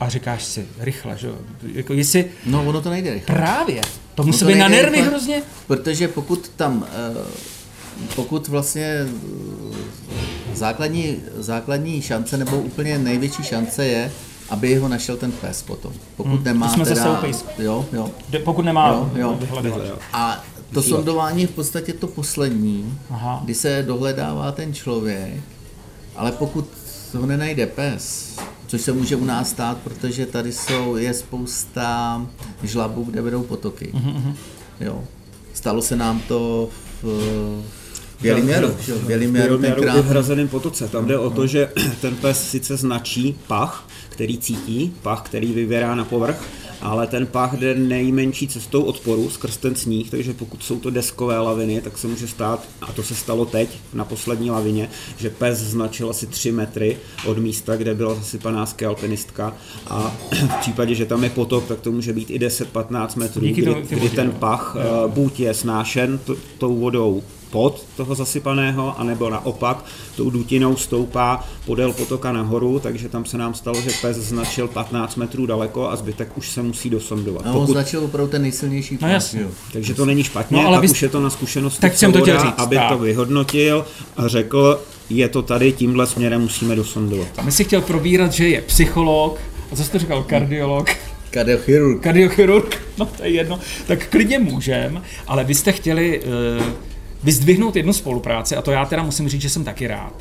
a říkáš si rychle, že jo? Jako jestli No, ono to nejde rychle. právě, to musí to být na nervy rychle. hrozně. Protože pokud tam, eh, pokud vlastně eh, základní, základní šance nebo úplně největší šance je, aby ho našel ten pes potom. Pokud Hmm, nemá to jsme teda, zase jo, jo. De- Pokud nemá Jo, jo. A to sondování je v podstatě to poslední, Aha. kdy se dohledává ten člověk, ale pokud ho nenajde pes, což se může u nás stát, protože tady jsou, je spousta žlabů, kde vedou potoky. Mhm, Jo. Stalo se nám to v v Běliměru Běliměru i v tenkrát. Hrazeném potoce. Tam jde o to, že ten pes sice značí pach, který cítí, pach, který vyvěrá na povrch, ale ten pach jde nejmenší cestou odporu skrz ten sníh, takže pokud jsou to deskové laviny, tak se může stát, a to se stalo teď na poslední lavině, že pes značil asi 3 metry od místa, kde byla zasypaná alpinistka a v případě, že tam je potok, tak to může být i 10-15 metrů, Díky kdy, kdy ten pach eh, buď je snášen tou vodou pod toho zasypaného, anebo naopak tou dutinou stoupá podél potoka nahoru, takže tam se nám stalo, že pes značil 15 metrů daleko a zbytek už se musí dosondovat. A on značil opravdu ten nejsilnější pás, jasně. jo. takže to není špatně, No, no, ale pak jste- už je to na zkušenosti Tak jsem to chtěl říct, aby tak. to vyhodnotil a řekl, je to tady, tímhle směrem musíme dosondovat. My si chtěl probírat, že je psycholog, a co jsi to říkal, kardiolog, Kardiochirurg. kardiochirurg, no to je jedno, tak klidně můžem, ale vy jste chtěli uh, vyzdvihnout jednu spolupráci, a to já teda musím říct, že jsem taky rád.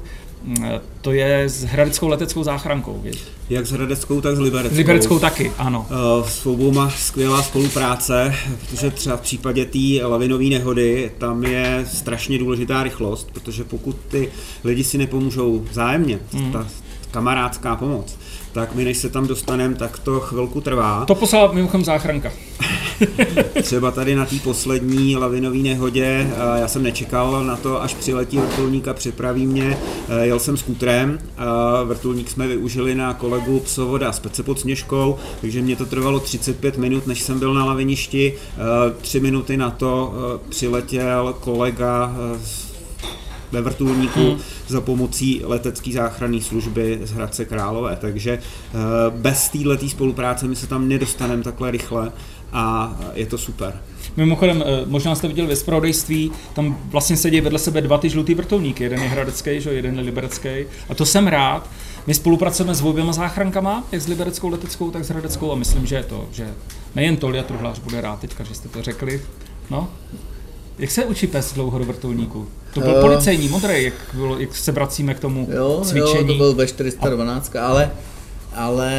Mm, To je s Hradeckou leteckou záchrankou, viď? Jak s Hradeckou, tak s Libereckou. S Libereckou taky, ano. Eh, S obouma skvělá spolupráce, protože třeba v případě té lavinové nehody tam je strašně důležitá rychlost, protože pokud ty lidi si nepomůžou vzájemně, Hmm. ta kamarádská pomoc, tak my než se tam dostaneme, tak to chvilku trvá. To poslala mimochodem záchranka. Třeba tady na té poslední lavinové nehodě, eh, já jsem nečekal na to, až přiletí vrtulník a připraví mě. Eh, Jel jsem skútrem, eh, vrtulník jsme využili na kolegu psovoda s Pece pod Sněžkou, takže mě to trvalo 35 minut, než jsem byl na laviništi. Tři minuty na to přiletěl kolega z- ve vrtulníku hmm. za pomocí letecké záchranné služby z Hradce Králové. Takže eh, bez této spolupráce my se tam nedostaneme takhle rychle a je to super. Mimochodem, eh, možná jste viděli ve zpravodajství, tam vlastně sedí vedle sebe dva ty žlutý vrtulníky, jeden je hradecký, že? jo, jeden je liberecký. A to jsem rád. My spolupracujeme s oběma záchrankama, jak s libereckou leteckou, tak s hradeckou a myslím, že je to, že nejen Tolia Truhlář bude rád teďka, že jste to řekli. No, jak se učí pes dlouho do vrtulníku? To byl Eh. policejní modrý, jak, bylo, jak se vracíme k tomu Jo, cvičení. jo, to byl ve 412, ale, ale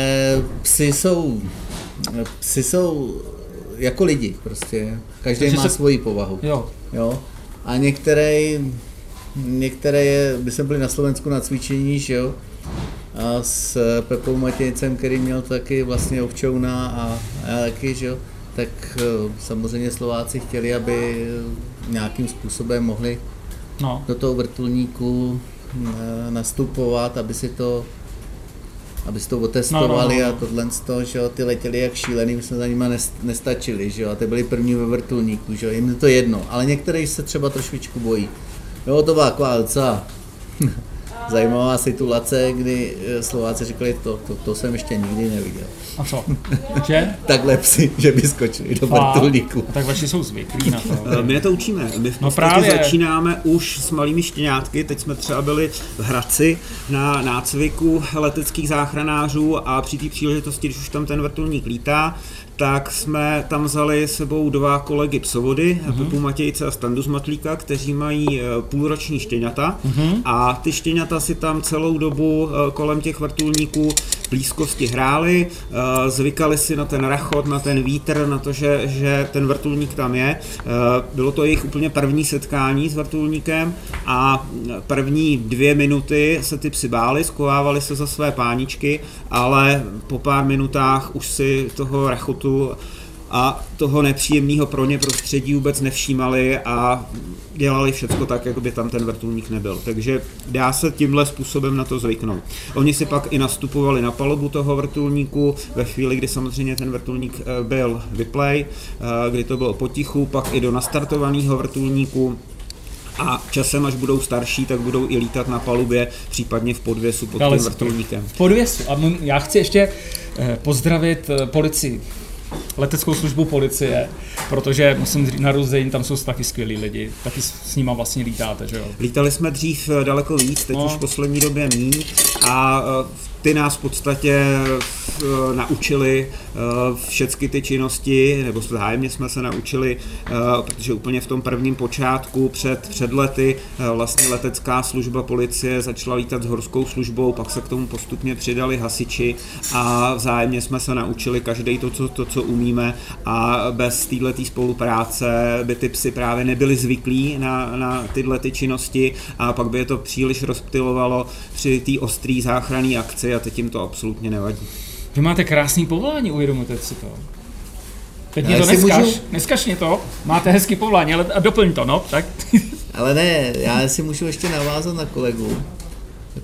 psy jsou, psy jsou jako lidi prostě. Každý Takže má se- svoji povahu. Jo, Jo. A některé, některé je, my jsme byli na Slovensku na cvičení, že jo, a s Pepou Matějcem, který měl taky vlastně ovčouna a, a taky, že jo, tak eh, samozřejmě Slováci chtěli, aby nějakým způsobem mohli no. do toho vrtulníku eh, nastupovat, aby si to aby si to otestovali No, no, no, a tohle z toho, že jo, ty letěli jak šílený, my jsme za nima nes- nestačili, že jo, a ty byli první ve vrtulníku, že jo, jim je to jedno, ale některý se třeba trošičku bojí. Jo, to byla docela zajímavá situace, kdy eh, Slováci řekli, to, to, to jsem ještě nikdy neviděl. A co? Že? Takhle psi, že by skočili do vrtulníku. Tak vaši jsou zvyklí na to. Eh, My je to učíme. My v No právě. začínáme už s malými štěňátky. Teď jsme třeba byli v Hradci na nácviku leteckých záchranářů a při té příležitosti, když už tam ten vrtulník lítá, tak jsme tam vzali sebou dva kolegy psovody, mm-hmm. Pepu Matějce a Standu z Matlíka, kteří mají eh, půlroční štěňata mm-hmm. a ty štěňata si tam celou dobu eh, kolem těch vrtulníků blízkosti hráli, eh, zvykali si na ten rachot, na ten vítr, na to, že, že ten vrtulník tam je. Bylo to jejich úplně první setkání s vrtulníkem a první dvě minuty se ty psy báli, skovávali se za své páničky, ale po pár minutách už si toho rachotu a toho nepříjemného pro ně prostředí vůbec nevšímali a dělali všecko tak, jako by tam ten vrtulník nebyl. Takže dá se tímhle způsobem na to zvyknout. Oni si pak i nastupovali na palubu toho vrtulníku ve chvíli, kdy samozřejmě ten vrtulník eh, byl vyplej, eh, kdy to bylo potichu, pak i do nastartovaného vrtulníku a časem, až budou starší, tak budou i lítat na palubě, případně v podvěsu pod Dali tím vrtulníkem. V podvěsu. A já chci ještě eh, pozdravit policii leteckou službu policie, protože musím říct, na Ruzeň tam jsou taky skvělí lidi, taky s, s nima vlastně lítáte, že jo? Lítali jsme dřív eh, daleko víc, teď No. už v poslední době míň a eh, ty nás v podstatě eh, naučili eh, všechny ty činnosti, nebo vzájemně jsme se naučili, eh, protože úplně v tom prvním počátku před, před lety vlastně letecká služba policie začala lítat s horskou službou, pak se k tomu postupně přidali hasiči a vzájemně jsme se naučili každý to, co, to, co umíme a bez této spolupráce by ty psy právě nebyli zvyklí na, na tyhle ty činnosti a pak by je to příliš rozptylovalo při té ostrý záchranné akci a teď jim to absolutně nevadí. Vy máte krásný povolání, uvědomujete si to? Teď mě to si neskaž, můžu- neskaž mě to, máte hezký povolání, ale a doplň to, no, tak. Ale ne, já si můžu ještě navázat na kolegu.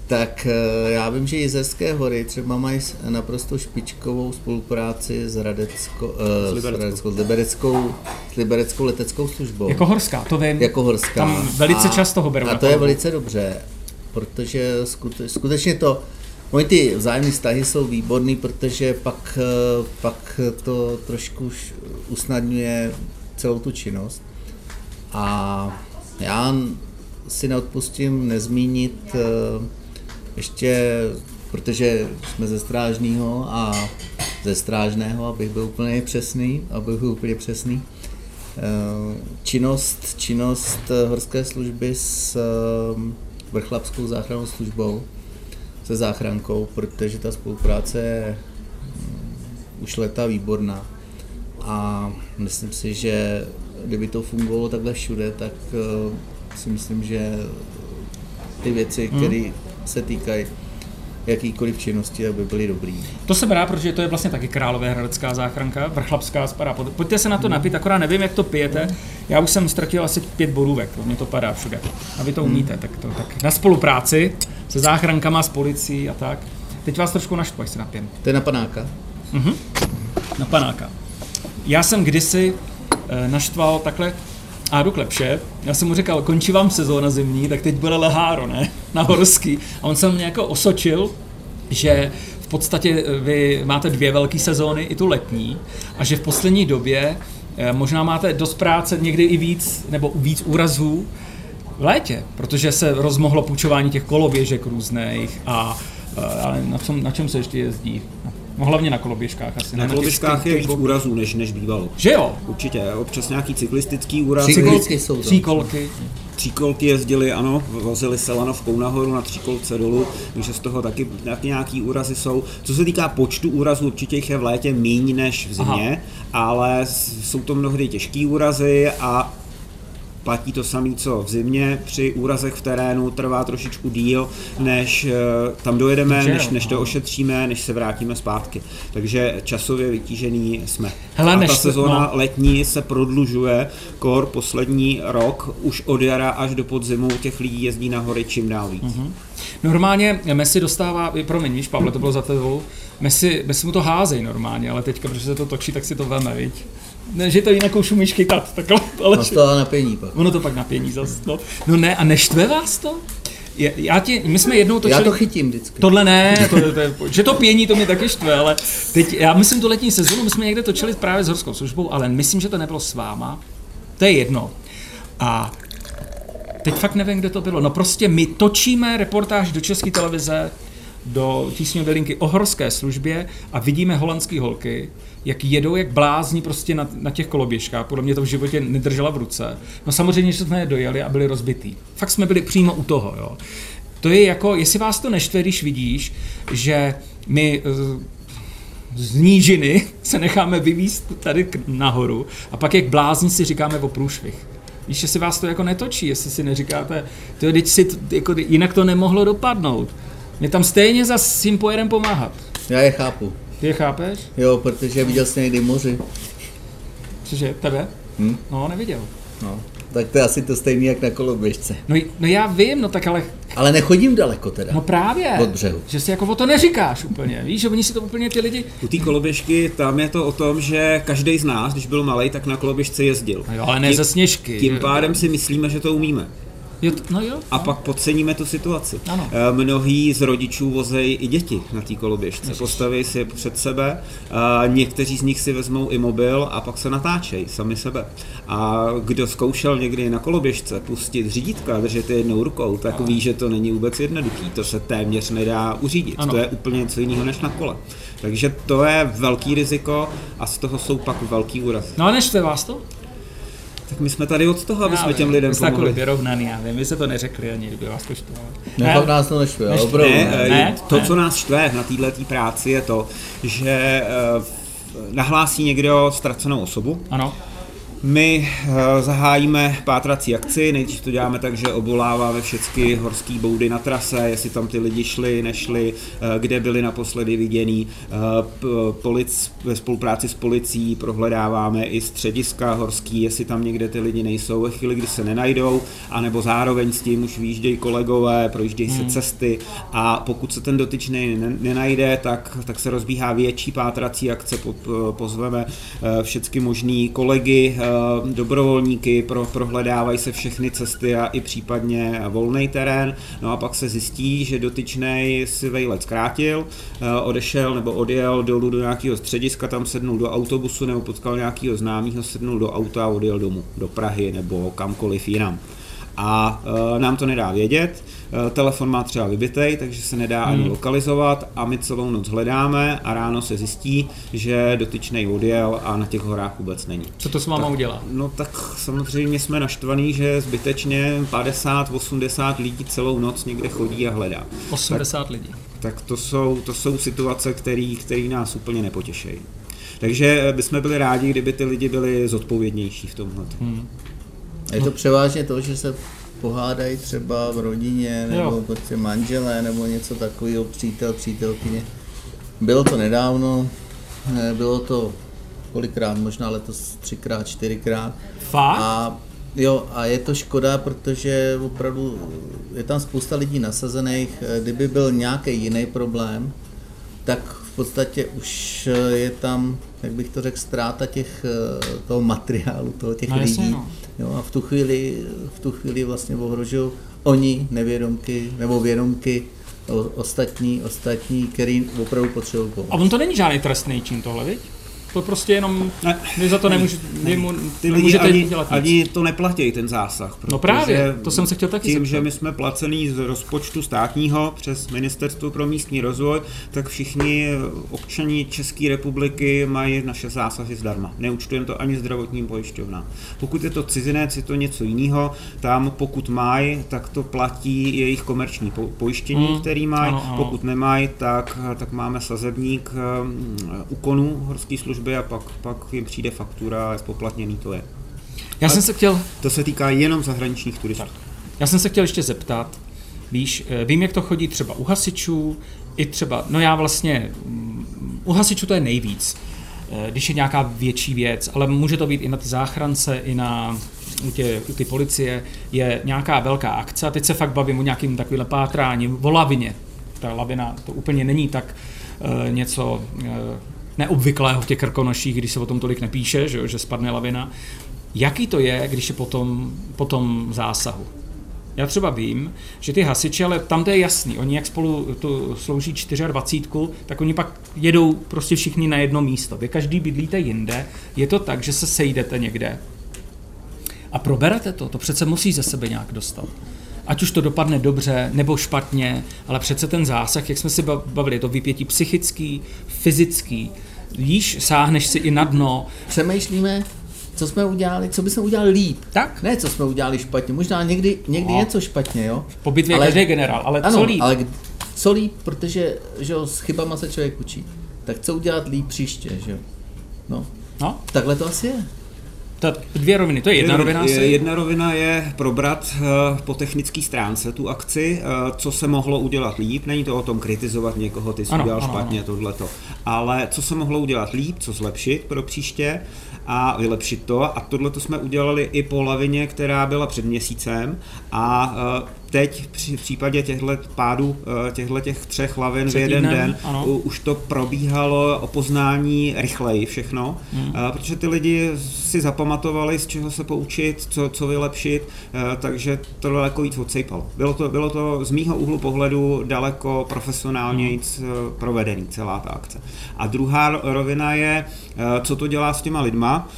Tak eh, já vím, že Jizerské hory třeba mají s- naprosto špičkovou spolupráci s, Radecko, eh, s, Libereckou. Radeckou, s, Libereckou, s Libereckou leteckou službou. jako horská, to vím. jako horská. Tam velice často ho berou A to je velice dobře, protože skute, skutečně to, Moje ty vzájemné vztahy jsou výborný, protože pak, eh, pak to trošku usnadňuje celou tu činnost. A já si neodpustím nezmínit eh, ještě, protože jsme ze Strážného a ze Strážného, abych byl úplně přesný, abych byl úplně přesný, eh, činnost, činnost horské služby s vrchlapskou záchrannou službou, se záchrankou, protože ta spolupráce je mm, už leta výborná. A myslím si, že kdyby to fungovalo takhle všude, tak eh, si myslím, že ty věci, které se týkají jakýkoliv činnosti, aby byly dobrý. To jsem rád, protože to je vlastně taky královéhradecká záchranka, vrchlapská spadá. pod- Pojďte se na to napít, akorát nevím, jak to pijete. Já už jsem ztratil asi pět borůvek, mě to padá všude. A vy to umíte, tak to tak na spolupráci se záchrankama, s policií a tak. Teď vás trošku naštvu, až se napijeme. To je na panáka. na panáka. Já jsem kdysi e, naštval takhle Ádu Klepše, já jsem mu říkal, končí vám sezóna zimní, tak teď bude leháro, ne? Na horský. A on se mě jako osočil, že v podstatě eh, vy máte dvě velké sezóny, i tu letní, a že v poslední době eh, možná máte dost práce, někdy i víc, nebo víc úrazů v létě, protože se rozmohlo půjčování těch koloběžek různých a eh, ale na, čem, na čem se ještě jezdí? No hlavně na koloběžkách asi. Na ne? těch koloběžkách je víc úrazů, než, než bývalo. Že jo? Určitě, občas nějaký cyklistický úrazy. Cyklistický jsou to. Tříkolky. Tříkolky jezdili, ano, vozili se lanovkou nahoru, na tříkolce dolů, takže z toho taky, taky nějaký úrazy jsou. Co se týká počtu úrazů, určitě jich je v létě míň než v zimě, ale s- jsou to mnohdy těžký úrazy a platí to samé, co v zimě. Při úrazech v terénu trvá trošičku díl, než eh, tam dojedeme, Že jo, než, než to no. ošetříme, než se vrátíme zpátky. Takže časově vytížený jsme. Hele, a než ta se- sezóna no. letní se prodlužuje, kor poslední rok, už od jara až do podzimu těch lidí jezdí na hory čím dál víc. Mhm. Normálně Messi dostává, promiň, víš, Pavle, to bylo za tebou, Messi, Messi mu to házej normálně, ale teďka, protože se to točí, tak si to veme, viď? Ne, že to jinak už umíš chytat, takhle, ale z toho napění pak. ono to pak napění zas, no. no ne, a neštve vás to? Je, já ti, my jsme jednou točili... Já to chytím vždycky. Tohle ne, to, to, je, že to pění, to mě taky štve, ale teď, já myslím tu letní sezonu, my jsme někde točili právě s horskou službou, ale myslím, že to nebylo s váma. To je jedno. A teď fakt nevím, kde to bylo. No prostě my točíme reportáž do České televize, do tísňové linky o horské službě a vidíme holandský holky, jak jedou jak blázni prostě na, na těch koloběžkách. Podle mě to v životě nedržela v ruce. No samozřejmě, že jsme je dojeli a byli rozbitý. Fakt jsme byli přímo u toho, jo. To je jako, jestli vás to neštve, když vidíš, že my eh, z nížiny se necháme vyvízt tady nahoru a pak jak blázni si říkáme o průšvih. Víš, jestli vás to jako netočí, jestli si neříkáte, to teď si, jako, jinak to nemohlo dopadnout. My tam stejně za s tím pojedem pomáhat. Já je chápu. Ty je chápeš? Jo, protože viděl jsi někdy moři. Cože, tebe? Hm? No, neviděl. No. Tak to je asi to stejné jak na koloběžce. No, no já vím, no tak ale, Ale nechodím daleko teda. no právě. Od břehu. Že si jako o to neříkáš úplně, víš, že oni si to úplně ty lidi, U té koloběžky tam je to o tom, že každý z nás, když byl malý, tak na koloběžce jezdil. no jo, ale ne Tím- ze sněžky. Tím pádem si myslíme, že to umíme. Jo, no jo. A no. pak podceníme tu situaci. Ano. Eh, Mnohí z rodičů vozejí i děti na té koloběžce. Postaví si je před sebe, eh, někteří z nich si vezmou i mobil a pak se natáčejí sami sebe. A kdo zkoušel někdy na koloběžce pustit řídítka, držet je jednou rukou, tak ví, že to není vůbec jednoduchý. To se téměř nedá uřídit. Ano. To je úplně něco jiného než na kole. Takže to je velký riziko a z toho jsou pak velký úrazy. No a neštve vás to? Tak my jsme tady od toho, aby Já jsme vím, těm lidem pomohli. vyrovnaný, já vím, vy se to neřekli ani, kdyby vás to štvalo. Ne, pak nás to neštve, Neštve. opravdu. Ne, Ne, eh, Ne? to, Ne. co nás štve na této práci, je to, že eh, nahlásí někdo ztracenou osobu, Ano, my eh, zahájíme pátrací akci, nejdřív to děláme tak, že oboláváme všechny horské boudy na trase, jestli tam ty lidi šli, nešli, eh, kde byli naposledy viděný. Eh, Polic, ve spolupráci s policií prohledáváme i střediska horský, jestli tam někde ty lidi nejsou. Ve chvíli, kdy se nenajdou, anebo zároveň s tím už výjíždějí kolegové, projíždějí se cesty a pokud se ten dotyčný ne- nenajde, tak, tak se rozbíhá větší pátrací akce, po- po- pozveme všechny možný kolegy, dobrovolníky, pro, prohledávají se všechny cesty a i případně volný terén, no a pak se zjistí, že dotyčný si vejlet zkrátil, eh, odešel nebo odjel dolů do nějakého střediska, tam sednul do autobusu nebo potkal nějakého známého, sednul do auta a odjel domů, do Prahy nebo kamkoliv jinam a e, nám to nedá vědět. E, telefon má třeba vybitej, takže se nedá ani lokalizovat a my celou noc hledáme a ráno se zjistí, že dotyčný odjel a na těch horách vůbec není. co to s váma udělá? No tak samozřejmě jsme naštvaní, že zbytečně 50-80 lidí celou noc někde chodí a hledá. 80 lidí. Tak to jsou, to jsou situace, které nás úplně nepotěšejí. Takže bychom byli rádi, kdyby ty lidi byli zodpovědnější v tomhle. Hmm. Je to převážně to, že se pohádají třeba v rodině, nebo Jo. prostě manželé, nebo něco takového, přítel, přítelkyně. Bylo to nedávno, eh, bylo to kolikrát, možná letos třikrát, čtyřikrát. Fakt? A jo, a je to škoda, protože opravdu je tam spousta lidí nasazených. Eh, Kdyby byl nějaký jiný problém, tak v podstatě už eh, je tam, jak bych to řekl, ztráta těch, toho materiálu, toho těch No jasně, lidí. no. Jo, a v tu chvíli, v tu chvíli vlastně ohrožují oni, nevědomky, nebo vědomky, ostatní, ostatní, který opravdu potřebují pomoc. A on to není žádný trestný čin tohle, viď? To prostě jenom, Ne. vy za to nemůžete, vy mu, Ty lidi nemůžete ani, dělat nic. ani to neplatí, ten zásah. No právě, to jsem se chtěl taky Tím, zeptat. že my jsme placený z rozpočtu státního přes Ministerstvo pro místní rozvoj, tak všichni občani České republiky mají naše zásahy zdarma. Neúčtujeme to ani zdravotním pojišťovnám. Pokud je to cizinec, je to něco jiného. Tam pokud mají, tak to platí jejich komerční po- pojištění, Mm, který mají. Pokud nemají, tak, tak máme sazebník um, úkonů horské služby a pak, pak jim přijde faktura a spoplatněný to je. Já jsem se chtěl, To se týká jenom zahraničních turistů. já jsem se chtěl ještě zeptat, víš, eh, vím, jak to chodí třeba u hasičů, i třeba, no já vlastně, mm, u hasičů to je nejvíc, eh, když je nějaká větší věc, ale může to být i na ty záchrance, i na u, tě, u ty policie, je nějaká velká akce, a teď se fakt bavím o nějakým takovým pátrání, o lavině. Ta lavina to úplně není tak uh, něco uh, neobvyklého v těch krkonoších, když se o tom tolik nepíše, že, že spadne lavina. Jaký to je, když je potom, potom zásahu? Já třeba vím, že ty hasiči, ale tam to je jasný, oni jak spolu tu slouží 24, tak oni pak jedou prostě všichni na jedno místo. Vy každý bydlíte jinde, je to tak, že se sejdete někde a proberete to, to přece musí ze sebe nějak dostat. Ať už to dopadne dobře nebo špatně, ale přece ten zásah, jak jsme si ba- bavili, je to vypětí psychický, fyzický, víš, sáhneš si i na dno, Přemýšlíme, co jsme udělali, co bychom udělali líp. tak? Ne, co jsme udělali špatně, možná někdy, někdy No. něco špatně, jo. Po bitvě Ale- každý generál, ale Ano, co líp? ale co líp, protože že jo, s chybama se člověk učí. Tak co udělat líp příště, že jo? No, No, takhle to asi je. To dvě roviny, to je jedna rovina je, jedna rovina je probrat eh, po technické stránce tu akci, eh, co se mohlo udělat líp. Není to o tom kritizovat někoho, ty jsi Ano, udělal ano, špatně, tohleto. Ale co se mohlo udělat líp, co zlepšit pro příště a vylepšit to. A tohle jsme udělali i po lavině, která byla před měsícem. A eh, teď při případě těchto pádů, těchto těch třech lavin v jeden den, ano. už to probíhalo o poznání rychleji všechno, hmm. protože ty lidi si zapamatovali, z čeho se poučit, co, co vylepšit, takže to daleko víc odsejpalo. Bylo to, bylo to z mýho úhlu pohledu daleko profesionálněji hmm. provedený celá ta akce. A druhá rovina je, co to dělá s těma lidma.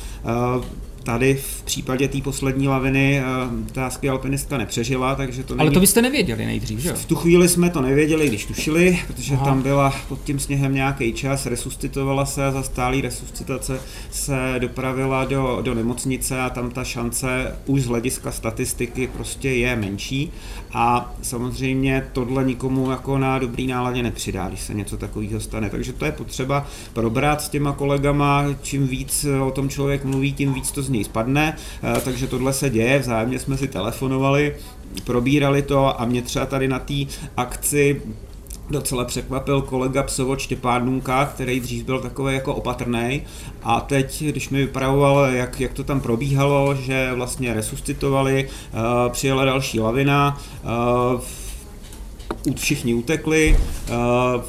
Tady v případě té poslední laviny eh, ta alpinistka nepřežila, takže to není... Ale to byste nevěděli nejdřív, že jo? V tu chvíli jsme to nevěděli, když tušili, protože Aha. tam byla pod tím sněhem nějaký čas, resuscitovala se a za stálý resuscitace se dopravila do, do nemocnice a tam ta šance už z hlediska statistiky prostě je menší a samozřejmě tohle nikomu jako na dobrý náladě nepřidá, když se něco takového stane. Takže to je potřeba probrat s těma kolegama, čím víc o tom člověk mluví, tím víc to z něj spadne, eh, takže tohle se děje, vzájemně jsme si telefonovali, probírali to a mě třeba tady na té akci docela překvapil kolega Psovo Štěpánůnka, který dřív byl takový jako opatrný a teď, když mi vypravoval, jak, jak to tam probíhalo, že vlastně resuscitovali, uh, přijela další lavina, uh, všichni utekli, uh,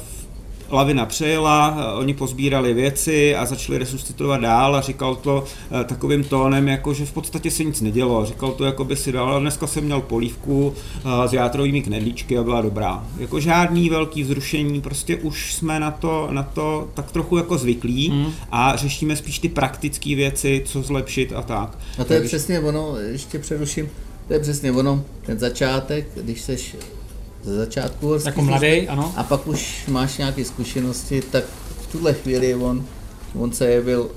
lavina přejela, eh, oni pozbírali věci a začali resuscitovat dál a říkal to eh, takovým tónem, jako že v podstatě se nic nedělo. Říkal to, jako by si dal, ale dneska jsem měl polívku eh, s játrovými knedlíčky a byla dobrá. Jako žádný velký vzrušení, prostě už jsme na to, na to tak trochu jako zvyklí mm. a řešíme spíš ty praktické věci, co zlepšit a tak. A to je Takže... přesně ono, ještě přeruším, to je přesně ono, ten začátek, když seš ze začátku horský Jako mladý, ano. A pak už máš nějaké zkušenosti, tak v tuhle chvíli on, on se jevil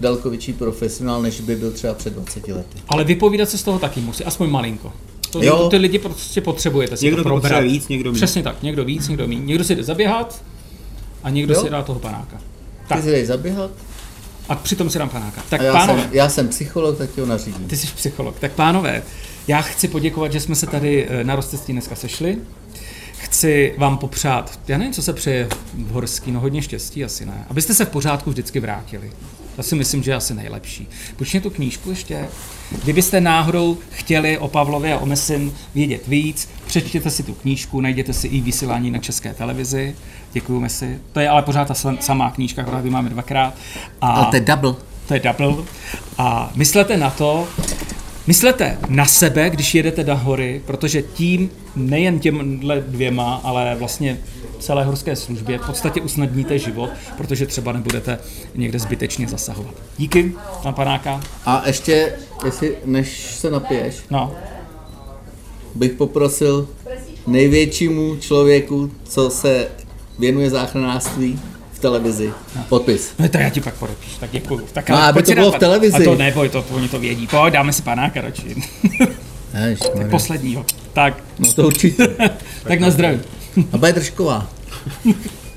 daleko větší profesionál, než by byl třeba před 20 lety. Ale vypovídat se z toho taky musí, aspoň malinko. To, jo. Ty lidi prostě potřebujete si někdo to probrat. víc, někdo víc. Přesně tak, někdo víc, někdo méně. Někdo si jde zaběhat a někdo jo. si dá toho panáka. Tak. Ty si jdeš zaběhat? A přitom si dám panáka. Tak a já pánové. Jsem, já jsem psycholog, tak ti ho nařídím. Ty jsi psycholog. Tak pánové, já chci poděkovat, že jsme se tady eh, na Rostectví dneska sešli. Chci vám popřát, já nevím, co se přeje v Horský, no hodně štěstí asi ne, abyste se v pořádku vždycky vrátili. To si myslím, že je asi nejlepší. Počně tu knížku ještě. Kdybyste náhodou chtěli o Pavlově a o Mesin vědět víc, přečtěte si tu knížku, najděte si i vysílání na české televizi. Děkuji si. To je ale pořád ta samá knížka, kterou máme dvakrát. A, a to je double. To je double. A myslete na to, Myslete na sebe, když jedete do hory, protože tím nejen těmhle dvěma, ale vlastně celé horské službě v podstatě usnadníte život, protože třeba nebudete někde zbytečně zasahovat. Díky, pan panáka. A ještě, jestli než se napiješ, no. bych poprosil největšímu člověku, co se věnuje záchranářství, v televizi. Podpis. No to já ti pak podepíš, tak děkuju. Tak no, aby to bylo v televizi. A to neboj, to, oni to vědí. Pojď, dáme si panáka radši. tak posledního. Tak. No to určitě. tak na zdraví. A bude držková.